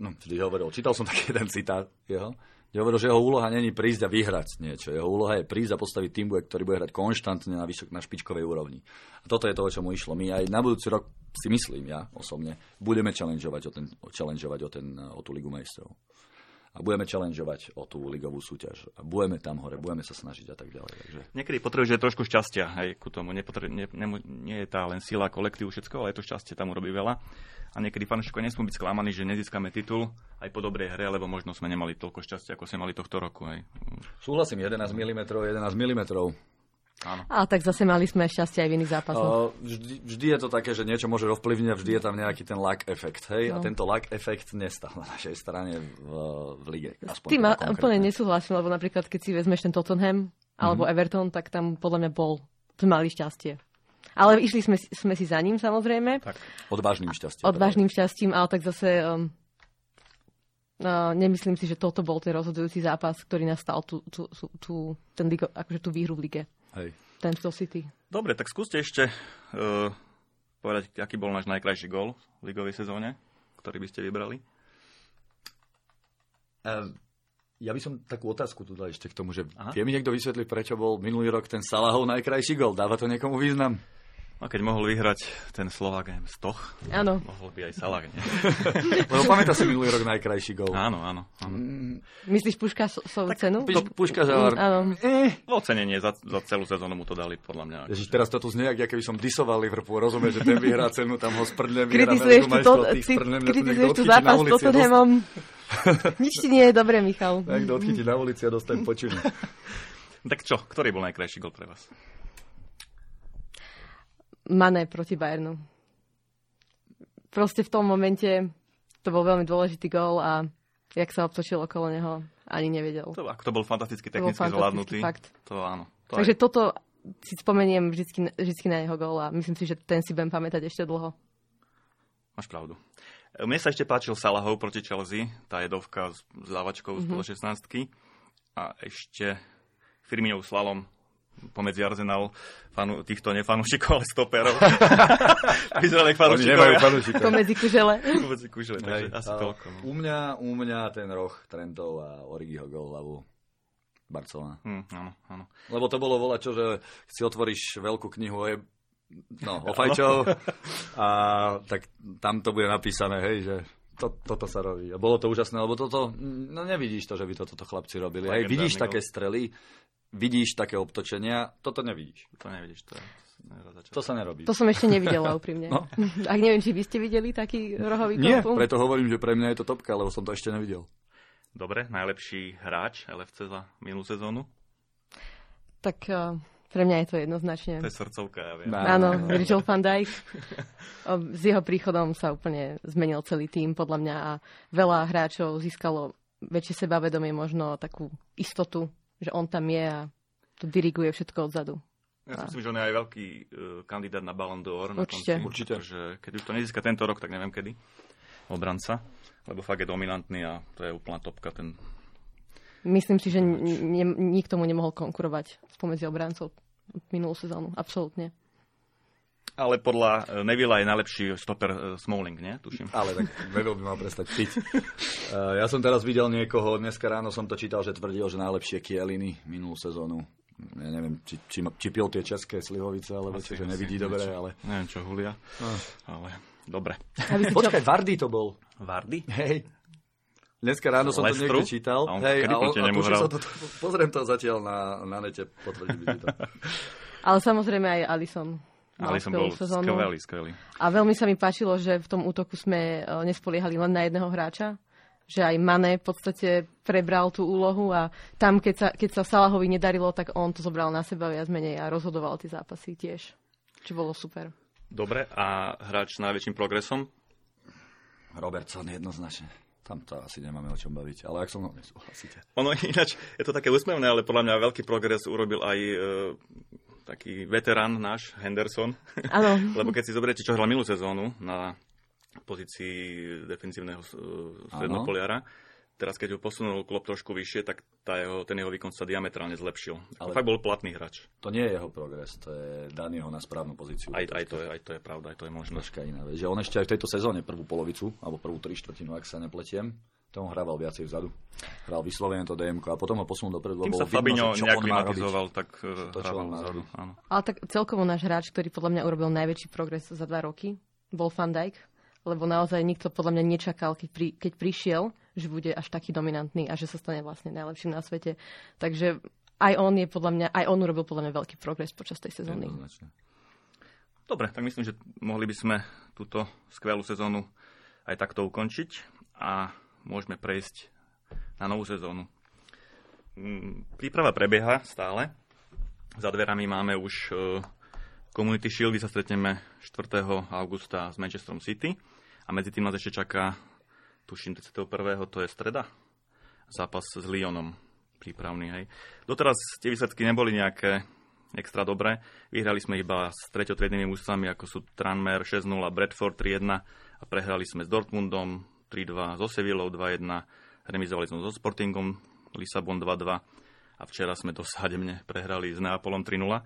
No, vždy hovoril, čítal som taký jeden citát jeho, kde hovoril, že jeho úloha není prísť a vyhrať niečo. Jeho úloha je prísť a postaviť tým, ktorý bude hrať konštantne na, vysok, na špičkovej úrovni. A toto je to, o čom mu išlo. My aj na budúci rok si myslím, ja osobne, budeme challengeovať o, ten, challengeovať o, ten, o tú Ligu majstrov. A budeme challengeovať o tú ligovú súťaž. A budeme tam hore, budeme sa snažiť a tak ďalej. Takže... Niekedy potrebuješ trošku šťastia aj ku tomu. Nepotrebu, ne, ne, nie je tá len sila kolektívu všetko, ale je to šťastie tam urobí veľa a niekedy fanúšikovia nesmú byť sklamaní, že nezískame titul aj po dobrej hre, lebo možno sme nemali toľko šťastia, ako sme mali tohto roku. Hej. Súhlasím, 11 mm, 11 mm. Áno. Ale tak zase mali sme šťastie aj v iných zápasoch. vždy, vždy je to také, že niečo môže ovplyvniť a vždy je tam nejaký ten luck efekt. Hej? No. A tento luck efekt nestal na našej strane v, v lige. Aspoň Tým teda úplne nesúhlasím, lebo napríklad keď si vezmeš ten Tottenham alebo mm-hmm. Everton, tak tam podľa mňa bol, mali šťastie. Ale išli sme, sme si za ním samozrejme. Tak. Odvážnym šťastím. Odvážnym šťastím, ale tak zase um, uh, nemyslím si, že toto bol ten rozhodujúci zápas, ktorý nastal tú, tú, tú, tú, ten akože tú výhru v lige. Hej. Ten City. Dobre, tak skúste ešte uh, povedať, aký bol náš najkrajší gol v ligovej sezóne, ktorý by ste vybrali. Uh, ja by som takú otázku tu dal ešte k tomu, že Aha. vie mi niekto vysvetliť, prečo bol minulý rok ten Salahov najkrajší gol? Dáva to niekomu význam? A keď mohol vyhrať ten Slovák Stoch, áno. mohol by aj Salah, nie? Lebo pamätá si minulý rok najkrajší gol. Áno, áno. áno. Mm. Myslíš Puškasovú cenu? Puš, Puška žalár. Mm, áno. Eh. Ocenenie za, za celú sezónu mu to dali, podľa mňa. Ježiš, teraz to tu znie, ak keby som disoval Liverpool, rozumieš, že ten vyhrá cenu, tam ho sprdnem, Kritizuješ tu, to, kritizuješ tu zápas s Tottenhamom. Nič ti nie je dobre, Michal. Tak to odchytí na ulici a dostane počuť. tak čo, ktorý bol najkrajší gol pre vás? Mané proti Bayernu. Proste v tom momente to bol veľmi dôležitý gól a jak sa obtočil okolo neho, ani nevedel. To, ako to bol fantasticky technicky to zvládnutý. Fakt. To áno. To Takže aj... toto si spomeniem vždy, vždy na jeho gól a myslím si, že ten si budem pamätať ešte dlho. Máš pravdu. Mne sa ešte páčil Salahov proti Chelsea, tá jedovka s závačkou mm-hmm. z 16 a ešte Firminov slalom pomedzi Arsenal fanu, týchto nefanúšikov, ale stoperov. Vyzerali fanúšikovia. fanúšikov. Pomedzi kužele. Pomedzi kužele, takže Hej, asi toľko. No. U, mňa, u mňa ten roh Trentov a Origiho gol. Barcelona. Mm, áno, áno. Lebo to bolo volať čo, že si otvoríš veľkú knihu o, je, no, o fajčov a tak tam to bude napísané, hej, že to, toto sa robí. A bolo to úžasné, lebo toto, no nevidíš to, že by toto to chlapci robili. Hej, vidíš také strely, vidíš také obtočenia, toto nevidíš. To nevidíš, to je... To sa nerobí. To som ešte nevidela úprimne. No. Ak neviem, či vy ste videli taký rohový Nie, kolpum? preto hovorím, že pre mňa je to topka, lebo som to ešte nevidel. Dobre, najlepší hráč LFC za minulú sezónu? Tak uh, pre mňa je to jednoznačne. To je srdcovka, ja viem. Áno, Virgil van Dijk. S jeho príchodom sa úplne zmenil celý tým, podľa mňa, a veľa hráčov získalo väčšie sebavedomie, možno takú istotu že on tam je a to diriguje všetko odzadu. Ja si myslím, že on je aj veľký uh, kandidát na Ballon d'Or. Určite. Na konci, Určite. Že keď už to nezíska tento rok, tak neviem kedy. Obranca. Lebo fakt je dominantný a to je úplná topka. Ten... Myslím si, že n- nikto mu nemohol konkurovať spomedzi obrancov minulú sezónu. Absolútne. Ale podľa e, Nevilla je najlepší stoper e, Smalling, nie? Tuším. Ale tak Neville by mal prestať piť. Uh, ja som teraz videl niekoho, dneska ráno som to čítal, že tvrdil, že najlepšie Kieliny minulú sezónu. Ja neviem, či, či, či pil tie české slivovice, alebo čo, že nevidí dobre, ale... Neviem, čo hulia, no. ale dobre. Počkaj, Vardy to bol. Vardy? Hej. Dneska ráno som Lestru? to niekde čítal. A on, Hej, a, on, a tuším, to, pozriem to zatiaľ na, na nete, potvrdí to. Ale samozrejme aj Alison ale som bol sezónu. skvelý, skvelý. A veľmi sa mi páčilo, že v tom útoku sme e, nespoliehali len na jedného hráča, že aj Mane v podstate prebral tú úlohu a tam, keď sa, keď sa Salahovi nedarilo, tak on to zobral na seba viac menej a rozhodoval tie zápasy tiež. Čo bolo super. Dobre, a hráč s najväčším progresom? Robertson jednoznačne. Tam to asi nemáme o čom baviť, ale ak som mnou nesúhlasíte. Ono ináč, je to také úsmevné, ale podľa mňa veľký progres urobil aj e, taký veterán náš, Henderson. Áno. Lebo keď si zoberiete, čo hral minulú sezónu na pozícii defensívneho strednopoliara, teraz keď ho posunul klop trošku vyššie, tak tá jeho, ten jeho výkon sa diametrálne zlepšil. Ale fakt bol platný hráč. To nie je jeho progres, to je dan jeho na správnu pozíciu. Aj, aj, to je, aj to je pravda, aj to je možné. Troška iná vec. Že on ešte aj v tejto sezóne prvú polovicu, alebo prvú tri štvrtinu, ak sa nepletiem, to on hrával viacej vzadu. Hral vyslovene to DMK a potom ho posunul dopredu. Tým sa Fabinho nejak vymatizoval, tak to, čo on vzadu. Áno. Ale tak celkovo náš hráč, ktorý podľa mňa urobil najväčší progres za dva roky, bol Van Dijk, lebo naozaj nikto podľa mňa nečakal, keď, pri, keď prišiel, že bude až taký dominantný a že sa stane vlastne najlepším na svete. Takže aj on je podľa mňa, aj on urobil podľa mňa veľký progres počas tej sezóny. Dobre, tak myslím, že mohli by sme túto skvelú sezónu aj takto ukončiť a môžeme prejsť na novú sezónu. Príprava prebieha stále. Za dverami máme už e, Community Shield, kde sa stretneme 4. augusta s Manchesterom City. A medzi tým nás ešte čaká, tuším, 31. to je streda, zápas s Lyonom prípravný. Hej. Doteraz tie výsledky neboli nejaké extra dobre. Vyhrali sme iba s treťotriednými mužstvami, ako sú Tranmer 6-0, Bradford 3-1 a prehrali sme s Dortmundom 3-2, so Sevillou 2-1, remizovali sme so Sportingom Lisabon 2-2 a včera sme to sádemne prehrali s Neapolom 3-0.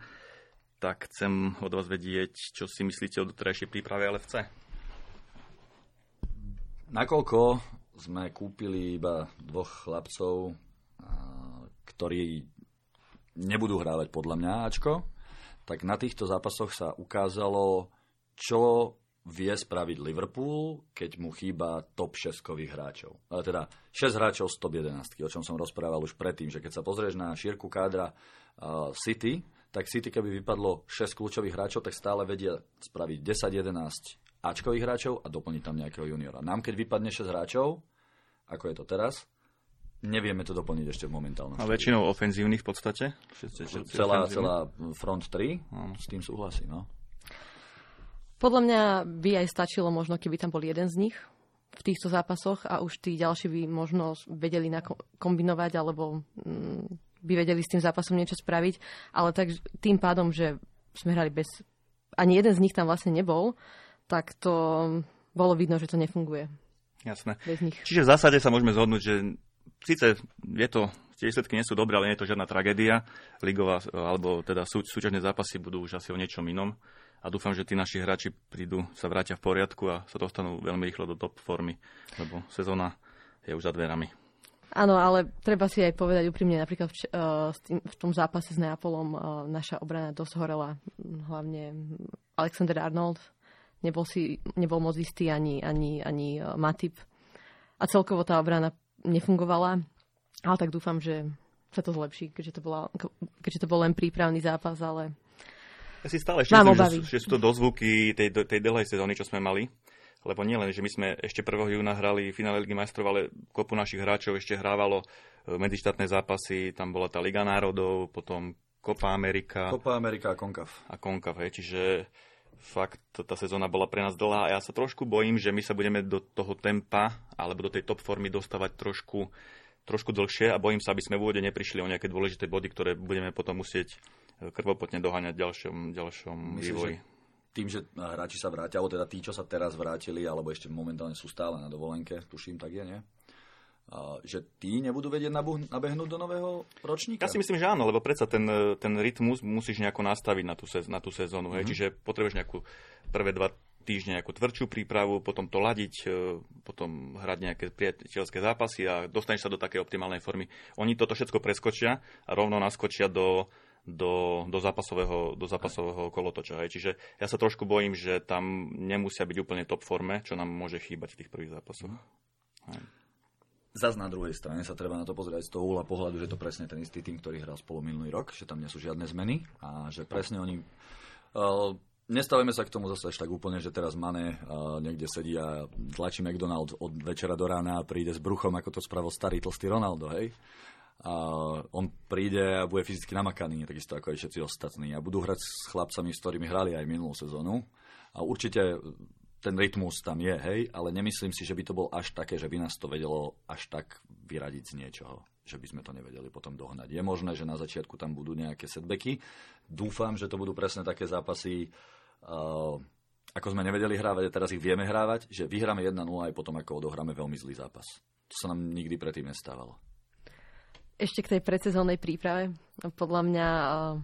Tak chcem od vás vedieť, čo si myslíte o doterajšej príprave LFC. Nakoľko sme kúpili iba dvoch chlapcov, ktorí nebudú hrávať podľa mňa Ačko, tak na týchto zápasoch sa ukázalo, čo vie spraviť Liverpool, keď mu chýba top 6 hráčov. Ale teda 6 hráčov z top 11, o čom som rozprával už predtým, že keď sa pozrieš na šírku kádra uh, City, tak City keby vypadlo 6 kľúčových hráčov, tak stále vedia spraviť 10-11 Ačkových hráčov a doplniť tam nejakého juniora. Nám keď vypadne 6 hráčov, ako je to teraz, nevieme to doplniť ešte v momentálnom. A väčšinou ofenzívnych v podstate? Všetci, všetci celá, celá front 3, no. s tým súhlasím. No. Podľa mňa by aj stačilo možno, keby tam bol jeden z nich v týchto zápasoch a už tí ďalší by možno vedeli kombinovať alebo mm, by vedeli s tým zápasom niečo spraviť. Ale tak tým pádom, že sme hrali bez... Ani jeden z nich tam vlastne nebol, tak to bolo vidno, že to nefunguje. Jasné. Bez nich. Čiže v zásade sa môžeme zhodnúť, že síce je to, tie výsledky nie sú dobré, ale nie je to žiadna tragédia. Ligová, alebo teda sú, súťažné zápasy budú už asi o niečom inom a dúfam, že tí naši hráči prídu, sa vrátia v poriadku a sa dostanú veľmi rýchlo do top formy, lebo sezóna je už za dverami. Áno, ale treba si aj povedať úprimne, napríklad v, uh, v tom zápase s Neapolom uh, naša obrana dosť horela. Hlavne Alexander Arnold nebol, si, nebol moc istý ani, ani, ani uh, Matip. A celkovo tá obrana nefungovala. Ale tak dúfam, že sa to zlepší, keďže to, bola, keďže to bol len prípravný zápas, ale ja si stále ešte myslím, že sú, že sú to dozvuky tej, tej dlhej sezóny, čo sme mali. Lebo nie len, že my sme ešte 1. júna hrali finále Ligy majstrov, ale kopu našich hráčov ešte hrávalo e, medzištátne zápasy. Tam bola tá Liga národov, potom Copa Amerika. Copa Amerika a Konkav. A Konkav, hej. Čiže fakt tá sezóna bola pre nás dlhá a ja sa trošku bojím, že my sa budeme do toho tempa alebo do tej top formy dostávať trošku, trošku dlhšie a bojím sa, aby sme v úvode neprišli o nejaké dôležité body, ktoré budeme potom musieť krvopotne doháňať v ďalšom, ďalšom Myslím, vývoji. Že tým, že hráči sa vrátia, alebo teda tí, čo sa teraz vrátili, alebo ešte momentálne sú stále na dovolenke, tuším, tak je, nie? A, že tí nebudú vedieť nabehnúť do nového ročníka? Ja si myslím, že áno, lebo predsa ten, ten rytmus musíš nejako nastaviť na tú, sez, na tú sezónu. Mm-hmm. Čiže potrebuješ nejakú prvé dva týždne nejakú tvrdšiu prípravu, potom to ladiť, e, potom hrať nejaké priateľské zápasy a dostaneš sa do takej optimálnej formy. Oni toto všetko preskočia a rovno naskočia do, do, do, zápasového, do zápasového kolotoča. Hej. Čiže ja sa trošku bojím, že tam nemusia byť úplne top forme, čo nám môže chýbať v tých prvých zápasoch. Hej. Zas na druhej strane sa treba na to pozrieť z toho uhla pohľadu, že to presne ten istý tým, ktorý hral spolu minulý rok, že tam nie sú žiadne zmeny a že presne oni... Uh, nestavíme sa k tomu zase až tak úplne, že teraz Mane uh, niekde sedí a tlačí McDonald od večera do rána a príde s bruchom, ako to spravil starý tlstý Ronaldo, hej? A on príde a bude fyzicky namakaný, takisto ako aj všetci ostatní. A budú hrať s chlapcami, s ktorými hrali aj minulú sezónu. A určite ten rytmus tam je, hej, ale nemyslím si, že by to bol až také, že by nás to vedelo až tak vyradiť z niečoho, že by sme to nevedeli potom dohnať. Je možné, že na začiatku tam budú nejaké setbacky. Dúfam, že to budú presne také zápasy, uh, ako sme nevedeli hrávať a teraz ich vieme hrávať, že vyhráme 1-0 aj potom, ako odohráme veľmi zlý zápas. To sa nám nikdy predtým nestávalo. Ešte k tej predsezónnej príprave. Podľa mňa uh,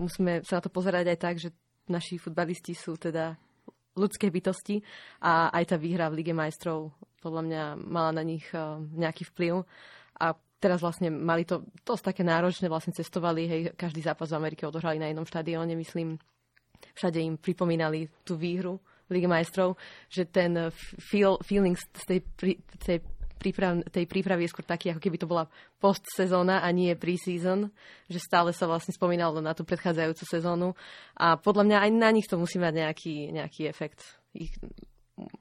musíme sa na to pozerať aj tak, že naši futbalisti sú teda ľudské bytosti a aj tá výhra v Lige majstrov podľa mňa mala na nich uh, nejaký vplyv. A teraz vlastne mali to dosť také náročné, vlastne cestovali, hej, každý zápas v Amerike odohrali na jednom štadióne, myslím. Všade im pripomínali tú výhru Lige majstrov, že ten feel, feeling z tej, tej príprav, tej prípravy je skôr taký, ako keby to bola postsezóna a nie pre-season, že stále sa vlastne spomínalo na tú predchádzajúcu sezónu a podľa mňa aj na nich to musí mať nejaký, nejaký efekt. Ich,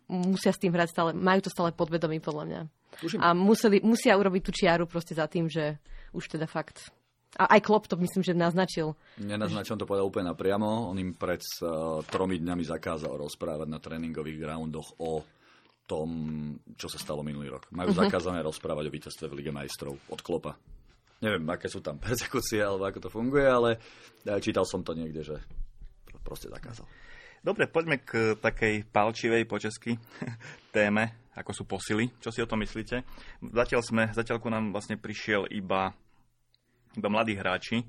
musia s tým hrať stále, majú to stále podvedomí podľa mňa. Tuším. A museli, musia urobiť tú čiaru proste za tým, že už teda fakt a aj Klopp to myslím, že naznačil. Nenaznačil, to povedal úplne napriamo. On im pred uh, tromi dňami zakázal rozprávať na tréningových groundoch o tom, čo sa stalo minulý rok. Majú uh-huh. zakázané rozprávať o víťazstve v Lige majstrov od Klopa. Neviem, aké sú tam persekúcie, alebo ako to funguje, ale čítal som to niekde, že proste zakázal. Dobre, poďme k takej palčivej po česky téme, ako sú posily. Čo si o tom myslíte? Zatiaľ, sme, zatiaľ ku nám vlastne prišiel iba, iba mladí hráči,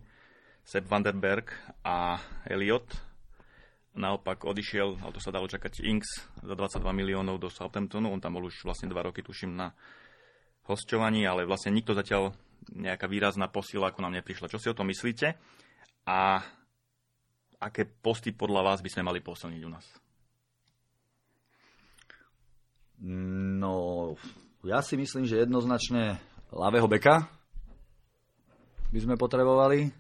Sepp Vanderberg a Elliot. Naopak odišiel, ale to sa dalo čakať, Inks za 22 miliónov do Southamptonu. On tam bol už vlastne dva roky, tuším, na hostovaní, ale vlastne nikto zatiaľ nejaká výrazná posila ako nám neprišla. Čo si o tom myslíte? A aké posty podľa vás by sme mali posilniť u nás? No, ja si myslím, že jednoznačne ľavého beka by sme potrebovali.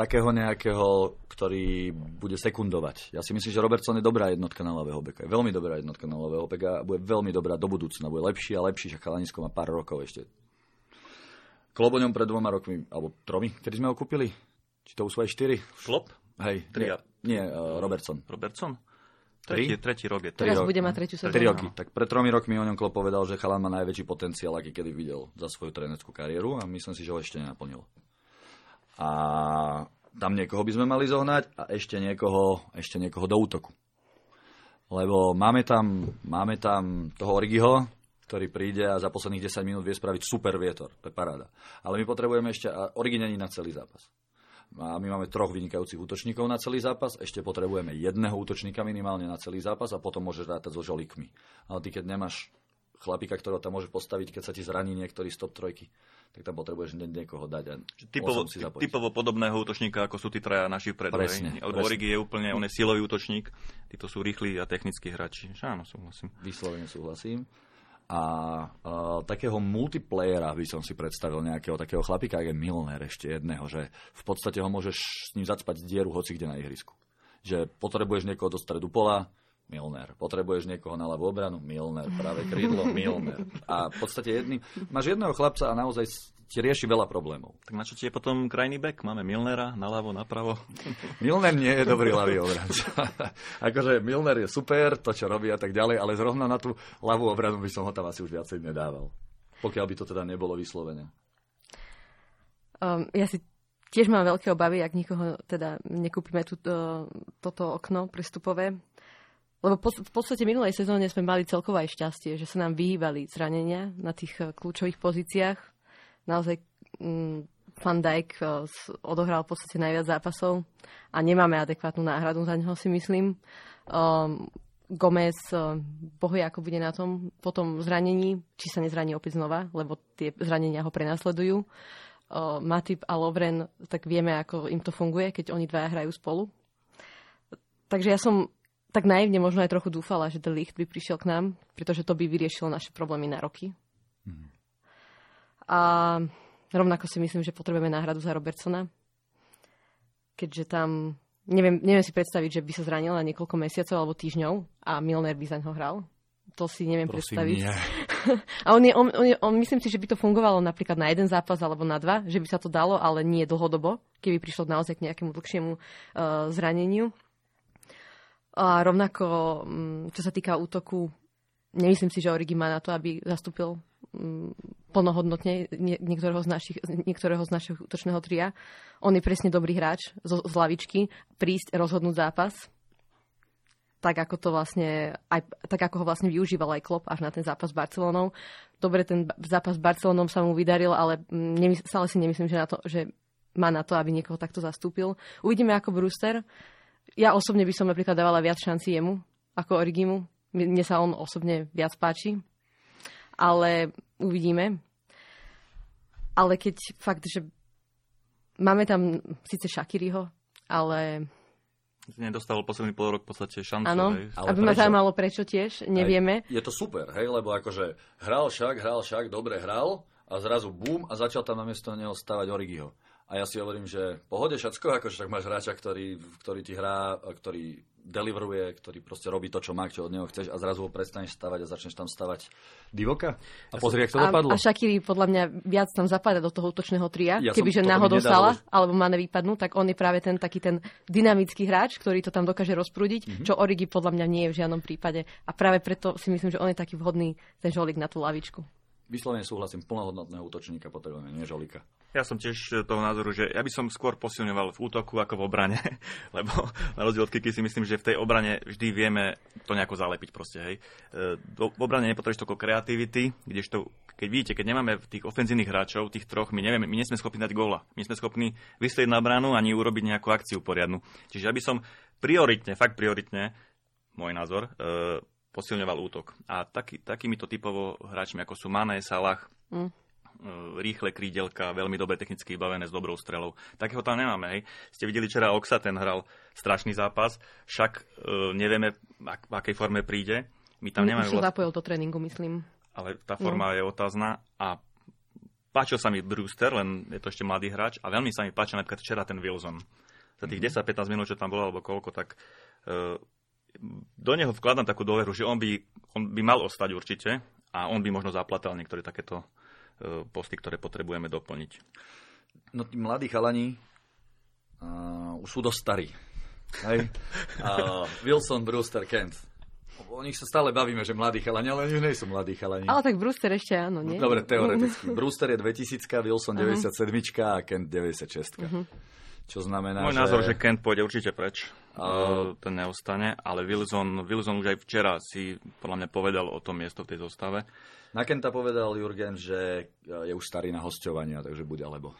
Takého nejakého, ktorý bude sekundovať. Ja si myslím, že Robertson je dobrá jednotka na ľavého beka. Je veľmi dobrá jednotka na ľavého beka a bude veľmi dobrá do budúcna. Bude lepší a lepší, že Chalanisko má pár rokov ešte. Kloboňom pred dvoma rokmi, alebo tromi, kedy sme ho kúpili? Či to už sú aj štyri? Klop? Hej, nie, nie uh, Robertson. Robertson? Tretí, tretí rok je. Teraz bude mať tretiu sezónu. Tri roky. Tak pred tromi rokmi o ňom Klopp povedal, že Chalan má najväčší potenciál, aký kedy videl za svoju trénerskú kariéru a myslím si, že ho ešte nenaplnil. A tam niekoho by sme mali zohnať a ešte niekoho, ešte niekoho do útoku. Lebo máme tam, máme tam toho Origiho, ktorý príde a za posledných 10 minút vie spraviť super vietor. To je paráda. Ale my potrebujeme ešte, a Origi není na celý zápas. A my máme troch vynikajúcich útočníkov na celý zápas, ešte potrebujeme jedného útočníka minimálne na celý zápas a potom môžeš rátať so žolíkmi. Ale ty keď nemáš chlapika, ktorého tam môže postaviť, keď sa ti zraní niektorý stop trojky, tak tam potrebuješ niekoho dať. A typovo, si typovo podobného útočníka, ako sú tí traja naši vpred. Presne, Lebo Origi je úplne, on je silový útočník, títo sú rýchli a technickí hráči. Áno, súhlasím. Vyslovene súhlasím a uh, takého multiplayera by som si predstavil nejakého takého chlapika, ako je Milner ešte jedného, že v podstate ho môžeš s ním zacpať dieru hoci kde na ihrisku. Že potrebuješ niekoho do stredu pola, Milner. Potrebuješ niekoho na ľavú obranu? Milner. Práve krídlo? Milner. A v podstate jedný, máš jedného chlapca a naozaj ti rieši veľa problémov. Tak na čo ti je potom krajný back? Máme Milnera naľavo, napravo. Milner nie je dobrý ľavý obranca. akože Milner je super, to čo robí a tak ďalej, ale zrovna na tú ľavú obranu by som ho tam asi už viacej nedával. Pokiaľ by to teda nebolo vyslovene. Um, ja si tiež mám veľké obavy, ak nikoho teda nekúpime túto, toto okno prestupové. Lebo v podstate minulej sezóne sme mali celkovo aj šťastie, že sa nám vyhýbali zranenia na tých eh, kľúčových pozíciách naozaj mm, Van Dijk uh, odohral v podstate najviac zápasov a nemáme adekvátnu náhradu za neho, si myslím. Um, Gomez, uh, bohu ako bude na tom po tom zranení, či sa nezraní opäť znova, lebo tie zranenia ho prenasledujú. Uh, Matip a Lovren, tak vieme, ako im to funguje, keď oni dvaja hrajú spolu. Takže ja som tak naivne možno aj trochu dúfala, že ten licht by prišiel k nám, pretože to by vyriešilo naše problémy na roky. Mm. A rovnako si myslím, že potrebujeme náhradu za Robertsona, keďže tam neviem, neviem si predstaviť, že by sa zranil na niekoľko mesiacov alebo týždňov a Milner by za ňo hral. To si neviem Prosím, predstaviť. Nie. a on, je, on, on, je, on, myslím si, že by to fungovalo napríklad na jeden zápas alebo na dva, že by sa to dalo, ale nie dlhodobo, keby prišlo naozaj k nejakému dlhšiemu uh, zraneniu. A rovnako, um, čo sa týka útoku, nemyslím si, že Origi má na to, aby zastúpil um, plnohodnotne niektorého z, našich, niektorého z našich útočného tria. On je presne dobrý hráč z, z lavičky, prísť, rozhodnúť zápas, tak ako to vlastne, aj, tak ako ho vlastne využíval aj Klopp až na ten zápas s Barcelonou. Dobre, ten zápas s Barcelonou sa mu vydaril, ale nemysl, stále si nemyslím, že, na to, že má na to, aby niekoho takto zastúpil. Uvidíme ako Brewster. Ja osobne by som napríklad dávala viac šanci jemu ako Origimu. Mne sa on osobne viac páči ale uvidíme. Ale keď fakt, že máme tam síce Shakiriho, ale nedostal posledný pol rok v podstate šancu. Áno, aby ma zaujímalo prečo tiež, nevieme. Aj, je to super, hej, lebo akože hral však, hral však, dobre hral a zrazu bum a začal tam namiesto neho stavať Origiho. A ja si hovorím, že pohode všetko, akože tak máš hráča, ktorý, ktorý ti hrá, ktorý deliveruje, ktorý proste robí to, čo má, čo od neho chceš a zrazu ho prestaneš stavať a začneš tam stavať divoka. A pozri, jak to dopadlo. A, a Shakiri podľa mňa viac tam zapadá do toho útočného tria. Ja Kebyže náhodou stala, alebo má nevypadnú, tak on je práve ten taký ten dynamický hráč, ktorý to tam dokáže rozprúdiť, mm-hmm. čo Origi podľa mňa nie je v žiadnom prípade. A práve preto si myslím, že on je taký vhodný ten žolík na tú lavičku. Vyslovene súhlasím, plnohodnotného útočníka potrebujeme, nie žolika. Ja som tiež toho názoru, že ja by som skôr posilňoval v útoku ako v obrane, lebo na rozdiel od Kiki si myslím, že v tej obrane vždy vieme to nejako zalepiť proste, hej. E, v obrane nepotrebuješ toľko kreativity, kdežto keď vidíte, keď nemáme tých ofenzívnych hráčov, tých troch, my nevieme, my nie sme schopní dať góla. My sme schopní vystrieť na bránu ani urobiť nejakú akciu poriadnu. Čiže ja by som prioritne, fakt prioritne, môj názor, e, posilňoval útok. A taký, takýmito typovo hráčmi, ako sú Mané, Salah, mm E, rýchle krídelka, veľmi dobre technicky vybavené s dobrou strelou. Takého tam nemáme. Hej. Ste videli včera Oxa, ten hral strašný zápas, však e, nevieme, ak, v akej forme príde. My tam nemáme... Už vlast... zapojil do tréningu, myslím. Ale tá forma no. je otázna a páčil sa mi Brewster, len je to ešte mladý hráč a veľmi sa mi páčil napríklad včera ten Wilson. Za tých mm-hmm. 10-15 minút, čo tam bolo, alebo koľko, tak e, do neho vkladám takú dôveru, že on by, on by mal ostať určite a on by možno zaplatal niektoré takéto E, posty, ktoré potrebujeme doplniť. No tí mladí chalani uh, už sú dosť starí. Hej? Uh, Wilson, Brewster, Kent. O nich sa stále bavíme, že mladí chalani, ale oni nie sú mladí chalani. Ale tak Brewster ešte áno, nie? Dobre, teoreticky. Brewster je 2000, Wilson 97 uh-huh. a Kent 96. Uh-huh. Čo znamená, Môj že... názor, že Kent pôjde určite preč. Uh... Ten neostane, ale Wilson, Wilson už aj včera si podľa mňa povedal o tom miesto v tej zostave. Na Kenta povedal Jurgen, že je už starý na hostovania, takže bude alebo.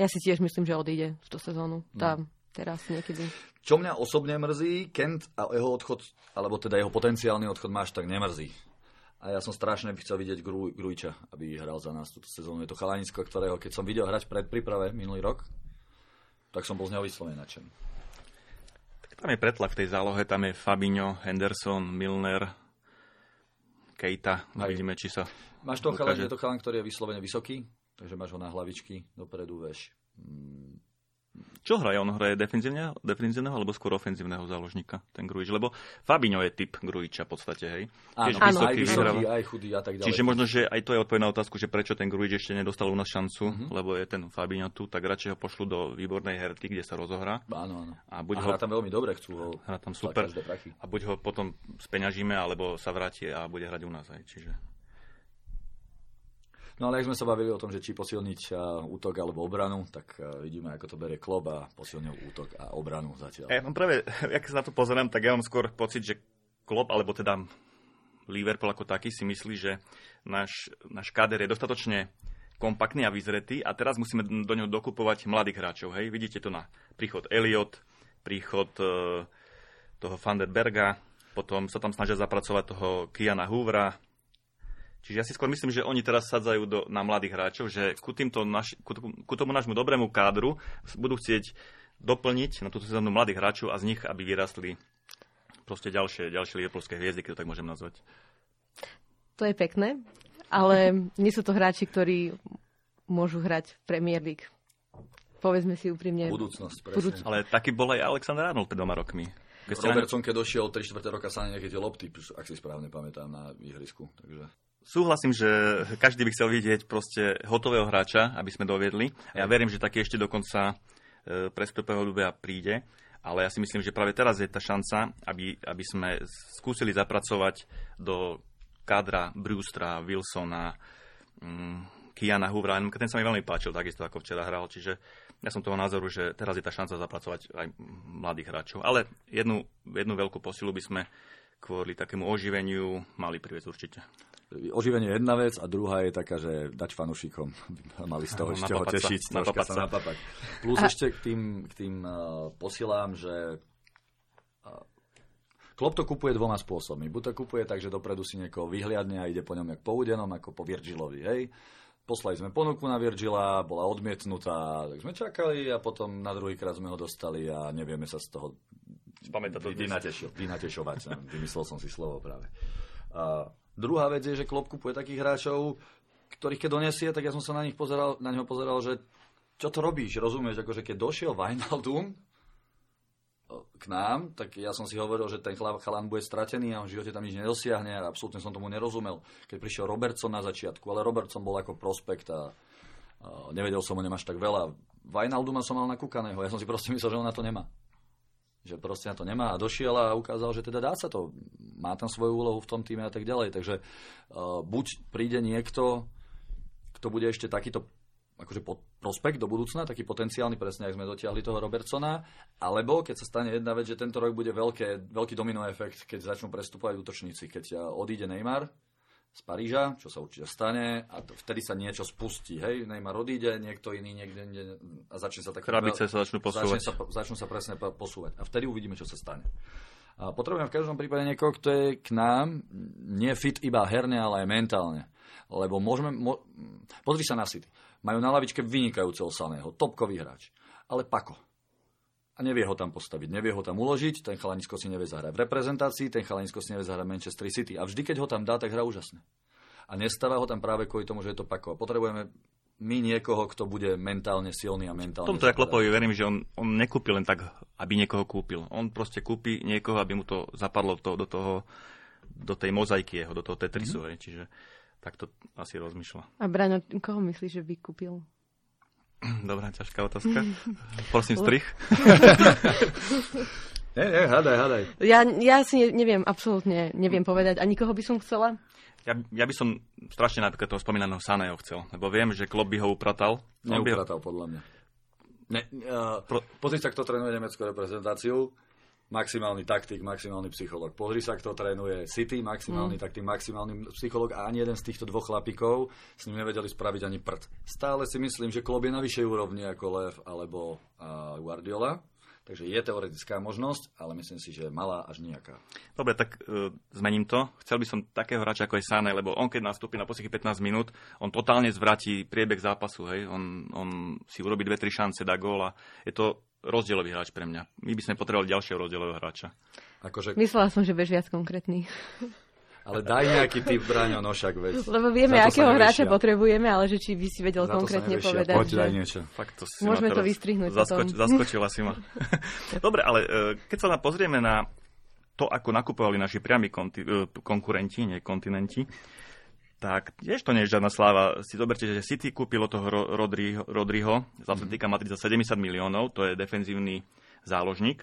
Ja si tiež myslím, že odíde v tú sezónu. No. Tá, teraz niekedy. Čo mňa osobne mrzí, Kent a jeho odchod, alebo teda jeho potenciálny odchod máš tak nemrzí. A ja som strašne by chcel vidieť Gru, Grujča, aby hral za nás túto sezónu. Je to chalanisko, ktorého keď som videl hrať pred príprave minulý rok, tak som bol z neho vyslovene nadšený. Tam je pretlak v tej zálohe, tam je Fabinho, Henderson, Milner, Kejta. Vidíme, či sa Máš toho chalan, je to chalan, ktorý je vyslovene vysoký, takže máš ho na hlavičky dopredu, veš. Čo hraje? On hraje defenzívneho, defenzívneho alebo skôr ofenzívneho záložníka, ten Grujič? Lebo Fabinho je typ Grujiča v podstate, hej? Áno, Tiež vysoký, aj vysoký, aj chudý a tak ďalej. Čiže možno, že aj to je odpoveď na otázku, že prečo ten Grujič ešte nedostal u nás šancu, uh-huh. lebo je ten Fabinho tu, tak radšej ho pošlu do výbornej herty, kde sa rozohrá. Áno, áno. A, buď a hrá ho, tam veľmi dobre, chcú ho hrá tam super. A buď ho potom speňažíme, alebo sa vráti a bude hrať u nás aj. Čiže... No ale ak sme sa bavili o tom, že či posilniť útok alebo obranu, tak vidíme, ako to berie klub a posilnil útok a obranu zatiaľ. Ja mám práve, ak sa na to pozerám, tak ja mám skôr pocit, že klub, alebo teda Liverpool ako taký si myslí, že náš, náš káder je dostatočne kompaktný a vyzretý a teraz musíme do neho dokupovať mladých hráčov. Hej? Vidíte to na príchod Elliot, príchod e, toho Vanderberga, potom sa tam snažia zapracovať toho Kiana Hoovera, Čiže ja si skôr myslím, že oni teraz sadzajú do, na mladých hráčov, že ku, týmto naš, ku, ku tomu nášmu dobrému kádru budú chcieť doplniť na túto sezónu mladých hráčov a z nich, aby vyrastli proste ďalšie, ďalšie liverpoolské hviezdy, keď to tak môžem nazvať. To je pekné, ale nie sú to hráči, ktorí môžu hrať v Premier League. Povedzme si úprimne. Budúcnosť, presne. Budúc... Ale taký bol aj Alexander Arnold pred dvoma rokmi. Keď Robertson, keď došiel 3 čtvrte roka, sa nechytil lopty, ak si správne pamätám na ihrisku. Takže súhlasím, že každý by chcel vidieť proste hotového hráča, aby sme doviedli. A ja verím, že taký ešte dokonca e, prestupového príde. Ale ja si myslím, že práve teraz je tá šanca, aby, aby sme skúsili zapracovať do kadra Brewstra, Wilsona, um, Kiana Hoovera. Ten sa mi veľmi páčil, takisto ako včera hral. Čiže ja som toho názoru, že teraz je tá šanca zapracovať aj mladých hráčov. Ale jednu, jednu veľkú posilu by sme kvôli takému oživeniu mali priviesť určite oživenie je jedna vec a druhá je taká, že dať fanúšikom mali z toho ešte ho tešiť, na troška sa napapať. Plus a... ešte k tým, k tým uh, posilám, že uh, Klopp to kupuje dvoma spôsobmi. Buď to kupuje tak, že dopredu si niekoho vyhliadne a ide po ňom jak po údenom, ako po Virgilovi, hej. Poslali sme ponuku na Virgila, bola odmietnutá, tak sme čakali a potom na druhý krát sme ho dostali a nevieme sa z toho vynatešovať. Vymyslel som si slovo práve. Uh, Druhá vec je, že Klopp kupuje takých hráčov, ktorých keď donesie, tak ja som sa na, nich pozeral, na neho pozeral, že čo to robíš, rozumieš, akože keď došiel Wijnaldum k nám, tak ja som si hovoril, že ten chalan bude stratený a on v živote tam nič nedosiahne a absolútne som tomu nerozumel. Keď prišiel Robertson na začiatku, ale Robertson bol ako prospekt a, nevedel som o ňom až tak veľa. Wijnalduma som mal nakúkaného, ja som si proste myslel, že on na to nemá že proste na to nemá. A došiel a ukázal, že teda dá sa to, má tam svoju úlohu v tom týme a tak ďalej. Takže uh, buď príde niekto, kto bude ešte takýto akože pod prospekt do budúcna, taký potenciálny, presne ak sme dotiahli toho Robertsona, alebo keď sa stane jedna vec, že tento rok bude veľké, veľký domino efekt, keď začnú prestupovať útočníci, keď odíde Neymar z Paríža, čo sa určite stane, a to, vtedy sa niečo spustí, hej, Neymar odíde, niekto iný niekde, niekde a začne sa tak... Krabice sa začnú posúvať. Začne sa, začnú sa presne posúvať a vtedy uvidíme, čo sa stane. A potrebujem v každom prípade niekoho, kto je k nám nie fit iba herne, ale aj mentálne. Lebo môžeme... Mo, pozri sa na City majú na lavičke vynikajúceho Saného, topkový hráč. Ale Pako. A nevie ho tam postaviť, nevie ho tam uložiť, ten chalanisko si nevie zahrať v reprezentácii, ten chalanisko si nevie zahrať Manchester City. A vždy, keď ho tam dá, tak hrá úžasne. A nestáva ho tam práve kvôli tomu, že je to Pako. A potrebujeme my niekoho, kto bude mentálne silný a mentálne... V tomto ja Klopovi verím, že on, on nekúpi len tak, aby niekoho kúpil. On proste kúpi niekoho, aby mu to zapadlo to, do toho, do tej mozaiky jeho, do toho Tetrisu. Mm-hmm. Čiže tak to asi rozmýšľa. A Braňo, koho myslíš, že by kúpil? Dobrá, ťažká otázka. Prosím, strich. nie, nie, hádaj, hádaj. Ja, ja si neviem, absolútne neviem povedať. A nikoho by som chcela? Ja, ja by som strašne napríklad toho spomínaného Saného chcel, lebo viem, že Klopp by ho upratal. Neupratal, podľa mňa. Ne, uh, Pro... Pozri sa, kto trénuje nemeckú reprezentáciu maximálny taktik, maximálny psycholog. Pozri sa, kto trénuje City, maximálny mm. taktik, maximálny psycholog a ani jeden z týchto dvoch chlapíkov s ním nevedeli spraviť ani prd. Stále si myslím, že klub je na vyššej úrovni ako Lev alebo uh, Guardiola. Takže je teoretická možnosť, ale myslím si, že malá až nejaká. Dobre, tak uh, zmením to. Chcel by som takého hráča ako je Sane, lebo on keď nastúpi na posledných 15 minút, on totálne zvratí priebeh zápasu. Hej? On, on si urobí dve, tri šance, dá góla. Je to rozdielový hráč pre mňa. My by sme potrebovali ďalšieho rozdielového hráča. Akože... Myslela som, že bež viac konkrétny. Ale daj nejaký typ, Braňo, no však veď. Lebo vieme, akého hráča potrebujeme, ale že či by si vedel Za konkrétne povedať. Poď, že... daj niečo. Fakt, to si Môžeme to vystrihnúť zaskoč, Zaskočila si ma. Dobre, ale e, keď sa pozrieme na to, ako nakupovali naši priami konti- e, konkurenti, nie kontinenti, tak tiež to nie je žiadna sláva. Si zoberte, že City kúpilo toho Rodriho, Rodriho z Atletika Madrid za 70 miliónov, to je defenzívny záložník.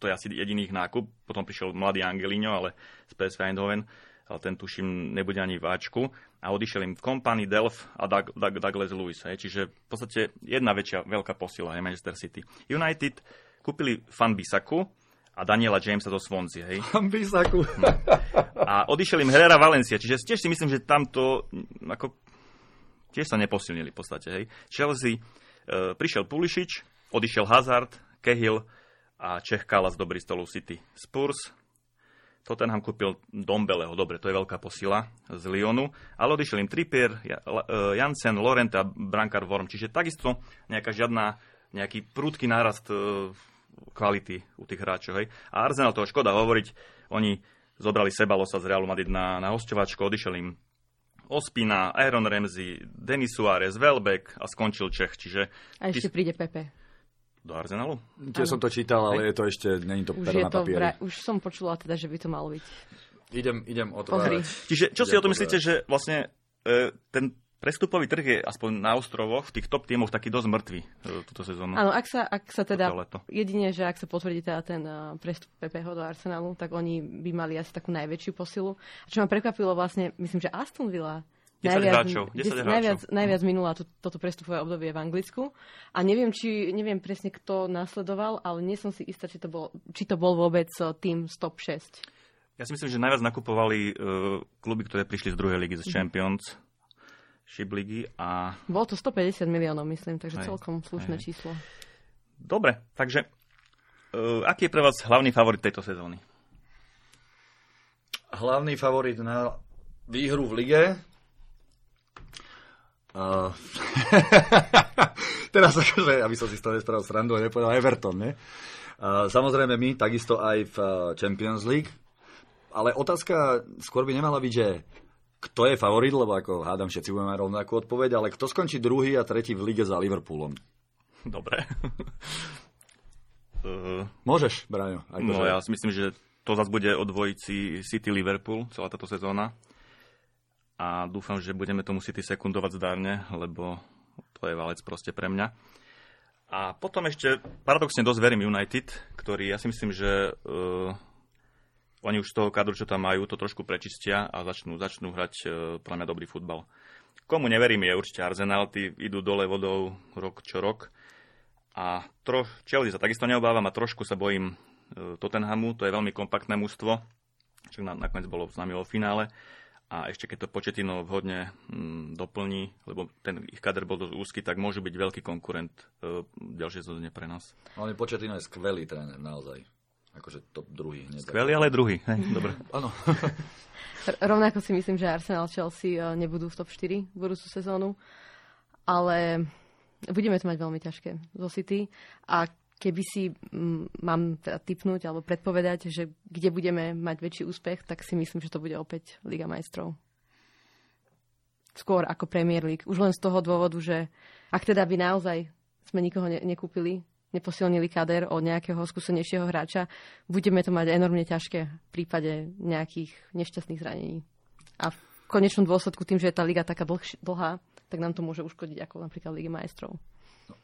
To je asi jediný nákup. Potom prišiel mladý Angelino, ale z PSV Eindhoven, ale ten tuším nebude ani v Ačku. A odišiel im v kompanii Delf a Doug, Doug, Douglas Lewis. Hej. Čiže v podstate jedna väčšia veľká posila je Manchester City. United kúpili Fan Bisaku, a Daniela Jamesa zo Swansea, hej. Bisaku. A odišiel im Herrera Valencia, čiže tiež si myslím, že tamto ako, tiež sa neposilnili v podstate, hej. Chelsea, e, prišiel Pulišič, odišiel Hazard, Cahill a Čech Kalas do Bristolu City. Spurs, Tottenham kúpil Dombeleho, dobre, to je veľká posila z Lyonu, ale odišiel im Trippier, e, Jansen, Lorente a Brankar Worm, čiže takisto nejaká žiadna, nejaký prúdky nárast e, kvality u tých hráčov. Hej. A Arsenal toho škoda hovoriť, oni zobrali Sebalosa z Realu Madrid na, na hostovačku, odišiel im Ospina, Aaron Ramsey, Denis Suárez, Welbeck a skončil Čech. Čiže a ešte príde Pepe. Do Arsenalu? Tiež som to čítal, ale je to ešte, není to už je na to vra- Už som počula teda, že by to malo byť. Idem, idem otvárať. Čiže čo idem si o tom myslíte, že vlastne e, ten prestupový trh je aspoň na ostrovoch, v tých top tímoch taký dosť mŕtvy e, túto sezónu. Áno, ak sa, ak sa teda, jedine, že ak sa potvrdí teda ten uh, prestup PPH do Arsenalu, tak oni by mali asi takú najväčšiu posilu. A čo ma prekvapilo vlastne, myslím, že Aston Villa 10 najviac, hráčov, 10 hráčov. Najviac, najviac minula to, toto prestupové obdobie v Anglicku. A neviem, či, neviem presne, kto nasledoval, ale nie som si istá, či to bol, či to bol vôbec e, tým top 6. Ja si myslím, že najviac nakupovali uh, kluby, ktoré prišli z druhej ligy, z mhm. Champions. Mm Šibligy a... Bolo to 150 miliónov, myslím, takže hej, celkom slušné hej. číslo. Dobre, takže uh, aký je pre vás hlavný favorit tejto sezóny? Hlavný favorit na výhru v lige? Uh, teraz akože, aby som si z toho nespravil srandu a nepovedal Everton, ne? Uh, samozrejme my, takisto aj v Champions League. Ale otázka skôr by nemala byť, že kto je favorit, lebo ako hádam, všetci budeme mať rovnakú odpoveď, ale kto skončí druhý a tretí v lige za Liverpoolom? Dobre. uh, Môžeš, Braňo. No ja si myslím, že to zase bude o dvojici City-Liverpool celá táto sezóna. A dúfam, že budeme tomu City sekundovať zdárne, lebo to je valec proste pre mňa. A potom ešte paradoxne dosť verím United, ktorý ja si myslím, že uh, oni už z toho kadru, čo tam majú, to trošku prečistia a začnú, začnú hrať e, pre mňa dobrý futbal. Komu neverím je určite Arsenal, tí idú dole vodou rok čo rok. A tro, Chelsea sa takisto neobávam a trošku sa bojím e, Tottenhamu, to je veľmi kompaktné mužstvo, čo na, nakoniec bolo nami vo finále. A ešte keď to Početino vhodne mm, doplní, lebo ten ich kader bol dosť úzky, tak môže byť veľký konkurent e, ďalšie sezóne pre nás. Ale Početino je skvelý tréner, naozaj. Akože top druhý. Hneď Skvelý, ale druhý. Hej, dobre. Áno. Rovnako si myslím, že Arsenal Chelsea e, nebudú v top 4 v budúcu sezónu, ale budeme to mať veľmi ťažké zo City a keby si m, mám teda typnúť alebo predpovedať, že kde budeme mať väčší úspech, tak si myslím, že to bude opäť Liga majstrov. Skôr ako Premier League. Už len z toho dôvodu, že ak teda by naozaj sme nikoho ne- nekúpili, neposilnili kader o nejakého skúsenejšieho hráča, budeme to mať enormne ťažké v prípade nejakých nešťastných zranení. A v konečnom dôsledku tým, že je tá liga taká dlhš- dlhá, tak nám to môže uškodiť ako napríklad Ligy majstrov.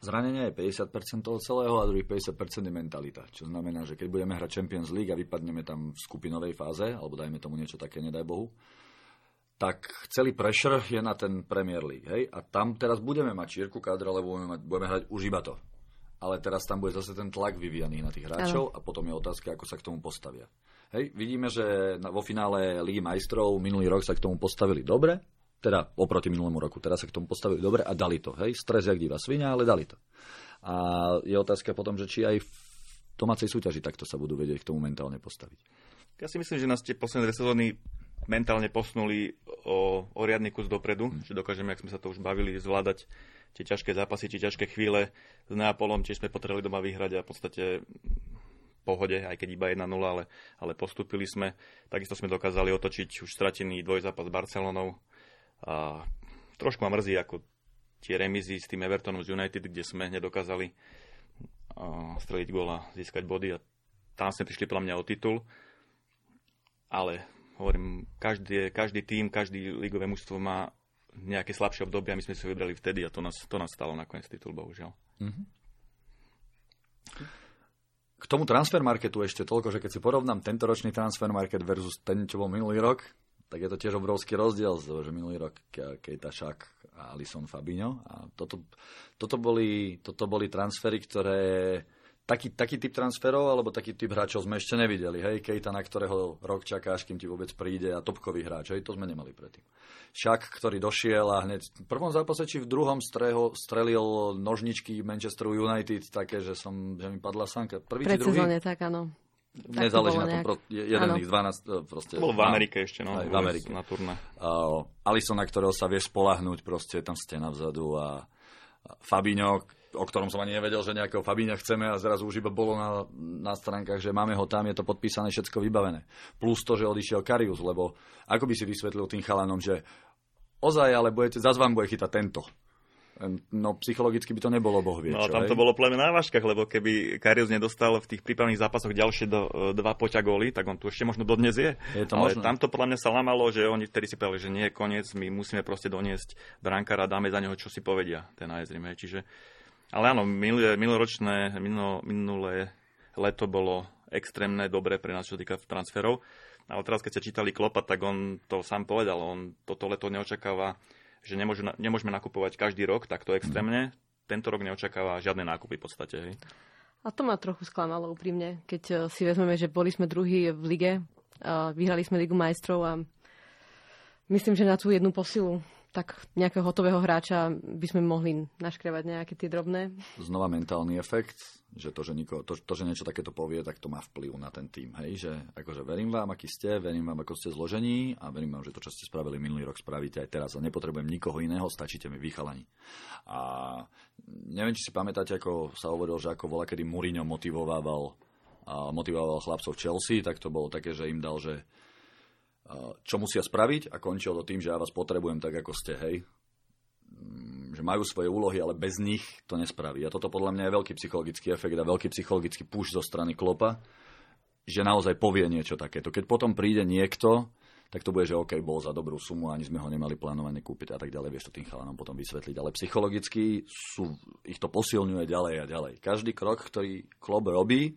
Zranenie je 50% toho celého a druhých 50% je mentalita. Čo znamená, že keď budeme hrať Champions League a vypadneme tam v skupinovej fáze, alebo dajme tomu niečo také, nedaj Bohu, tak celý pressure je na ten Premier League. Hej? A tam teraz budeme mať čírku kadra, lebo budeme, mať, budeme hrať už iba to. Ale teraz tam bude zase ten tlak vyvíjaný na tých hráčov ano. a potom je otázka, ako sa k tomu postavia. Hej, vidíme, že vo finále Ligy majstrov minulý rok sa k tomu postavili dobre, teda oproti minulému roku. Teraz sa k tomu postavili dobre a dali to. Hej? Stres jak divá svinia, ale dali to. A je otázka potom, že či aj v domácej súťaži takto sa budú vedieť k tomu mentálne postaviť. Ja si myslím, že nás tie posledné dve sezóny mentálne posunuli o, o riadny kus dopredu, hmm. že dokážeme, ak sme sa to už bavili, zvládať tie ťažké zápasy, tie ťažké chvíle s Neapolom, tiež sme potrebovali doma vyhrať a v podstate pohode, aj keď iba 1-0, ale, ale postupili sme. Takisto sme dokázali otočiť už stratený dvojzápas s Barcelonou a trošku ma mrzí, ako tie remizy s tým Evertonom z United, kde sme nedokázali streliť góla, získať body a tam sme prišli podľa mňa o titul. Ale hovorím, každý, každý tým, každý ligové mužstvo má nejaké slabšie obdobie a my sme si ho vybrali vtedy a to nás, to nás stalo nakoniec titul, bohužiaľ. Mm-hmm. K tomu transfer marketu ešte toľko, že keď si porovnám tento ročný transfer market versus ten, čo bol minulý rok, tak je to tiež obrovský rozdiel, že minulý rok Kejta Šak a Alison Fabinho. A toto, toto, boli, toto boli transfery, ktoré... Taký, taký typ transferov alebo taký typ hráčov sme ešte nevideli. Hej, Kejta, na ktorého rok čakáš, kým ti vôbec príde a topkový hráč. Hej, to sme nemali predtým. Šak, ktorý došiel a hneď v prvom zápase či v druhom streho, strelil nožničky Manchesteru United také, že, som, že mi padla sanka. Prvý Pred či druhý? tak áno. Nezáleží na tom, pro, jeden z 12 e, proste. To bol v Amerike ešte, no. Aj v Amerike. Na turné. Uh, Alison, na ktorého sa vieš spolahnúť, proste tam stena vzadu a, a Fabinho, o ktorom som ani nevedel, že nejakého Fabíňa chceme a zrazu už iba bolo na, na stránkach, že máme ho tam, je to podpísané, všetko vybavené. Plus to, že odišiel Karius, lebo ako by si vysvetlil tým chalanom, že ozaj, ale budete, zase vám bude chytať tento. No psychologicky by to nebolo boh vie, No tam to bolo pleme na váškach, lebo keby Karius nedostal v tých prípravných zápasoch ďalšie do, dva poťa góly, tak on tu ešte možno dodnes je. je to Ale možné. tam to podľa mňa sa lamalo, že oni vtedy si povedali, že nie je koniec, my musíme proste doniesť brankára, dáme za neho, čo si povedia, ten AS. Čiže, ale áno, minulé, minuloročné, minulo, minulé leto bolo extrémne dobre pre nás, čo týka transferov. Ale teraz, keď ste čítali Klopa, tak on to sám povedal, on toto leto neočakáva že nemôžu, nemôžeme nakupovať každý rok takto extrémne. Tento rok neočakáva žiadne nákupy v podstate. Hej. A to ma trochu sklamalo úprimne, keď eh, si vezmeme, že boli sme druhí v lige, vyhrali sme Ligu majstrov a myslím, že na tú jednu posilu tak nejakého hotového hráča by sme mohli naškrevať nejaké tie drobné. Znova mentálny efekt, že to, že, niko, to, to, že niečo takéto povie, tak to má vplyv na ten tým. Hej? Že akože verím vám, aký ste, verím vám, ako ste zložení a verím vám, že to, čo ste spravili minulý rok, spravíte aj teraz a nepotrebujem nikoho iného, stačíte mi vychalani. A neviem, či si pamätáte, ako sa hovorilo, že ako bola, kedy Mourinho a motivoval chlapcov Chelsea, tak to bolo také, že im dal, že čo musia spraviť a končil to tým, že ja vás potrebujem tak, ako ste, hej. Mm, že majú svoje úlohy, ale bez nich to nespraví. A toto podľa mňa je veľký psychologický efekt a veľký psychologický push zo strany Klopa, že naozaj povie niečo takéto. Keď potom príde niekto, tak to bude, že OK, bol za dobrú sumu, ani sme ho nemali plánované kúpiť a tak ďalej, vieš to tým chalanom potom vysvetliť. Ale psychologicky sú, ich to posilňuje ďalej a ďalej. Každý krok, ktorý klub robí,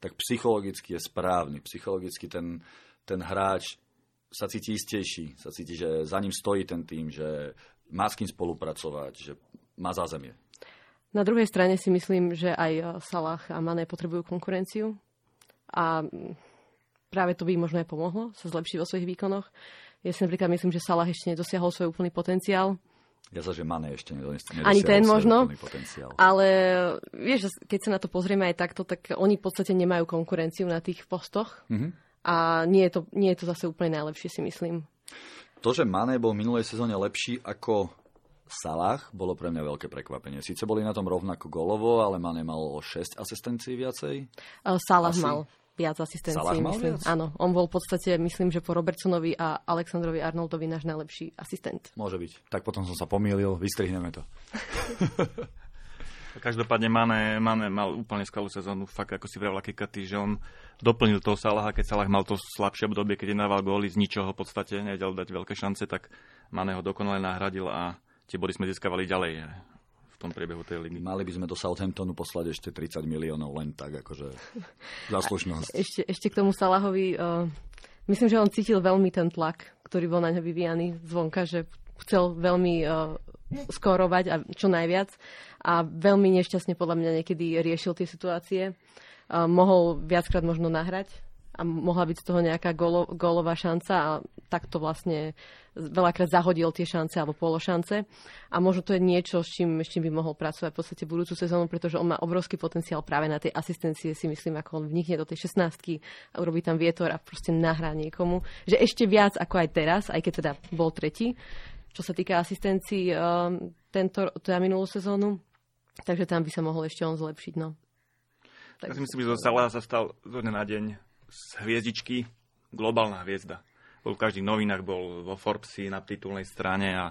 tak psychologicky je správny. Psychologicky ten, ten hráč sa cíti istejší, sa cíti, že za ním stojí ten tým, že má s kým spolupracovať, že má zázemie. Na druhej strane si myslím, že aj Salah a Mané potrebujú konkurenciu a práve to by možno aj pomohlo sa zlepšiť vo svojich výkonoch. Ja si napríklad myslím, že Salah ešte nedosiahol svoj úplný potenciál. Ja sa, že Mane ešte nedosiahol Ani ten možno, ale vieš, keď sa na to pozrieme aj takto, tak oni v podstate nemajú konkurenciu na tých postoch mm-hmm. A nie je, to, nie je to zase úplne najlepšie, si myslím. To, že Mane bol v minulej sezóne lepší ako Salah, bolo pre mňa veľké prekvapenie. Sice boli na tom rovnako golovo, ale Mane mal o 6 asistencií viacej. Salah Asi? mal viac asistencií, Salah myslím. Viac? Áno, on bol v podstate, myslím, že po Robertsonovi a Alexandrovi Arnoldovi náš najlepší asistent. Môže byť. Tak potom som sa pomýlil, vystrihneme to. Každopádne Mane, Mane mal úplne skvelú sezónu, fakt ako si vravel Kikaty, že on doplnil toho Salaha, keď Salah mal to slabšie obdobie, keď jednával góly z ničoho v podstate, nevedel dať veľké šance, tak Mane ho dokonale nahradil a tie body sme získavali ďalej v tom priebehu tej ligy. Mali by sme do Southamptonu poslať ešte 30 miliónov len tak, akože záslušnosť. Ešte, ešte k tomu Salahovi, uh, myslím, že on cítil veľmi ten tlak, ktorý bol na ňo vyvíjaný zvonka, že chcel veľmi uh, skorovať a čo najviac a veľmi nešťastne podľa mňa niekedy riešil tie situácie. Uh, mohol viackrát možno nahrať a mohla byť z toho nejaká golo, gólová šanca a takto vlastne veľakrát zahodil tie šance alebo pološance. A možno to je niečo, s čím, s čím by mohol pracovať v podstate budúcu sezónu, pretože on má obrovský potenciál práve na tej asistencie, si myslím, ako on vnikne do tej 16 a urobí tam vietor a proste nahrá niekomu. Že ešte viac ako aj teraz, aj keď teda bol tretí, čo sa týka asistencií um, tento, teda minulú sezónu. Takže tam by sa mohol ešte on zlepšiť. No. Tak ja si myslím, že zo Salah sa stal zo dňa na deň z hviezdičky globálna hviezda. Bol v každých novinách, bol vo Forbesi na titulnej strane a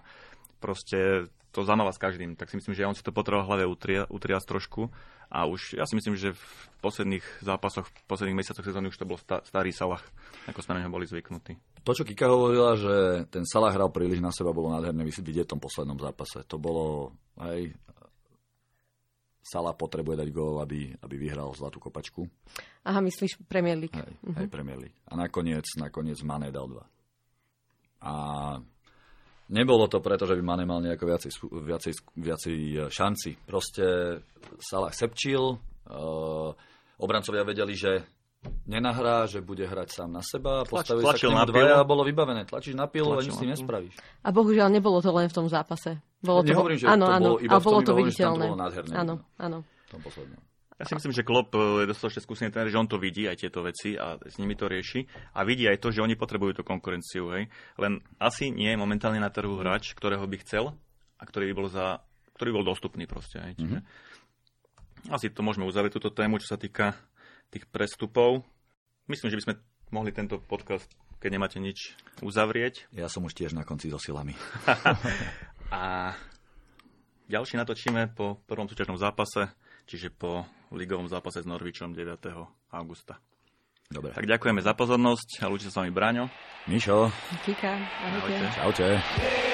proste to zamáva s každým. Tak si myslím, že on si to potreboval hlave utria, utriasť trošku. A už, ja si myslím, že v posledných zápasoch, v posledných mesiacoch sezóny už to bol sta, starý Salah, ako sme na neho boli zvyknutí. To, čo Kika hovorila, že ten Salah hral príliš na seba, bolo nádherné vidieť v tom poslednom zápase. To bolo, hej, Sala potrebuje dať gól, aby, aby vyhral zlatú kopačku. Aha, myslíš Premier League. Hej, uh-huh. hej Premier League. A nakoniec, nakoniec Mane dal dva. A nebolo to preto, že by Mane mal nejako viacej, viacej, viacej e, šanci. Proste Salah sepčil, uh, obrancovia vedeli, že nenahrá, že bude hrať sám na seba, postavili sa k nemu dvaja a bolo vybavené. Tlačíš na pilu a nič si nespravíš. A bohužiaľ nebolo to len v tom zápase. Bolo to, Nehovorím, že áno, to áno, bolo iba bolo to viditeľné. To bolo nádherné. Áno, áno. V tom poslednom. Ja si myslím, že Klopp je dostatočne skúsený tréner, že on to vidí aj tieto veci a s nimi to rieši. A vidí aj to, že oni potrebujú tú konkurenciu. Hej. Len asi nie je momentálne na trhu hráč, ktorého by chcel a ktorý by bol, za, ktorý bol dostupný proste. Hej. Čiže mm-hmm. asi to môžeme uzavrieť túto tému, čo sa týka tých prestupov. Myslím, že by sme mohli tento podcast, keď nemáte nič, uzavrieť. Ja som už tiež na konci so silami. a ďalší natočíme po prvom súťažnom zápase, čiže po ligovom zápase s Norvičom 9. augusta. Dobre. Tak ďakujeme za pozornosť a ľúči sa s vami Braňo. Mišo. Kika. Ahojte. Čaute. Čaute.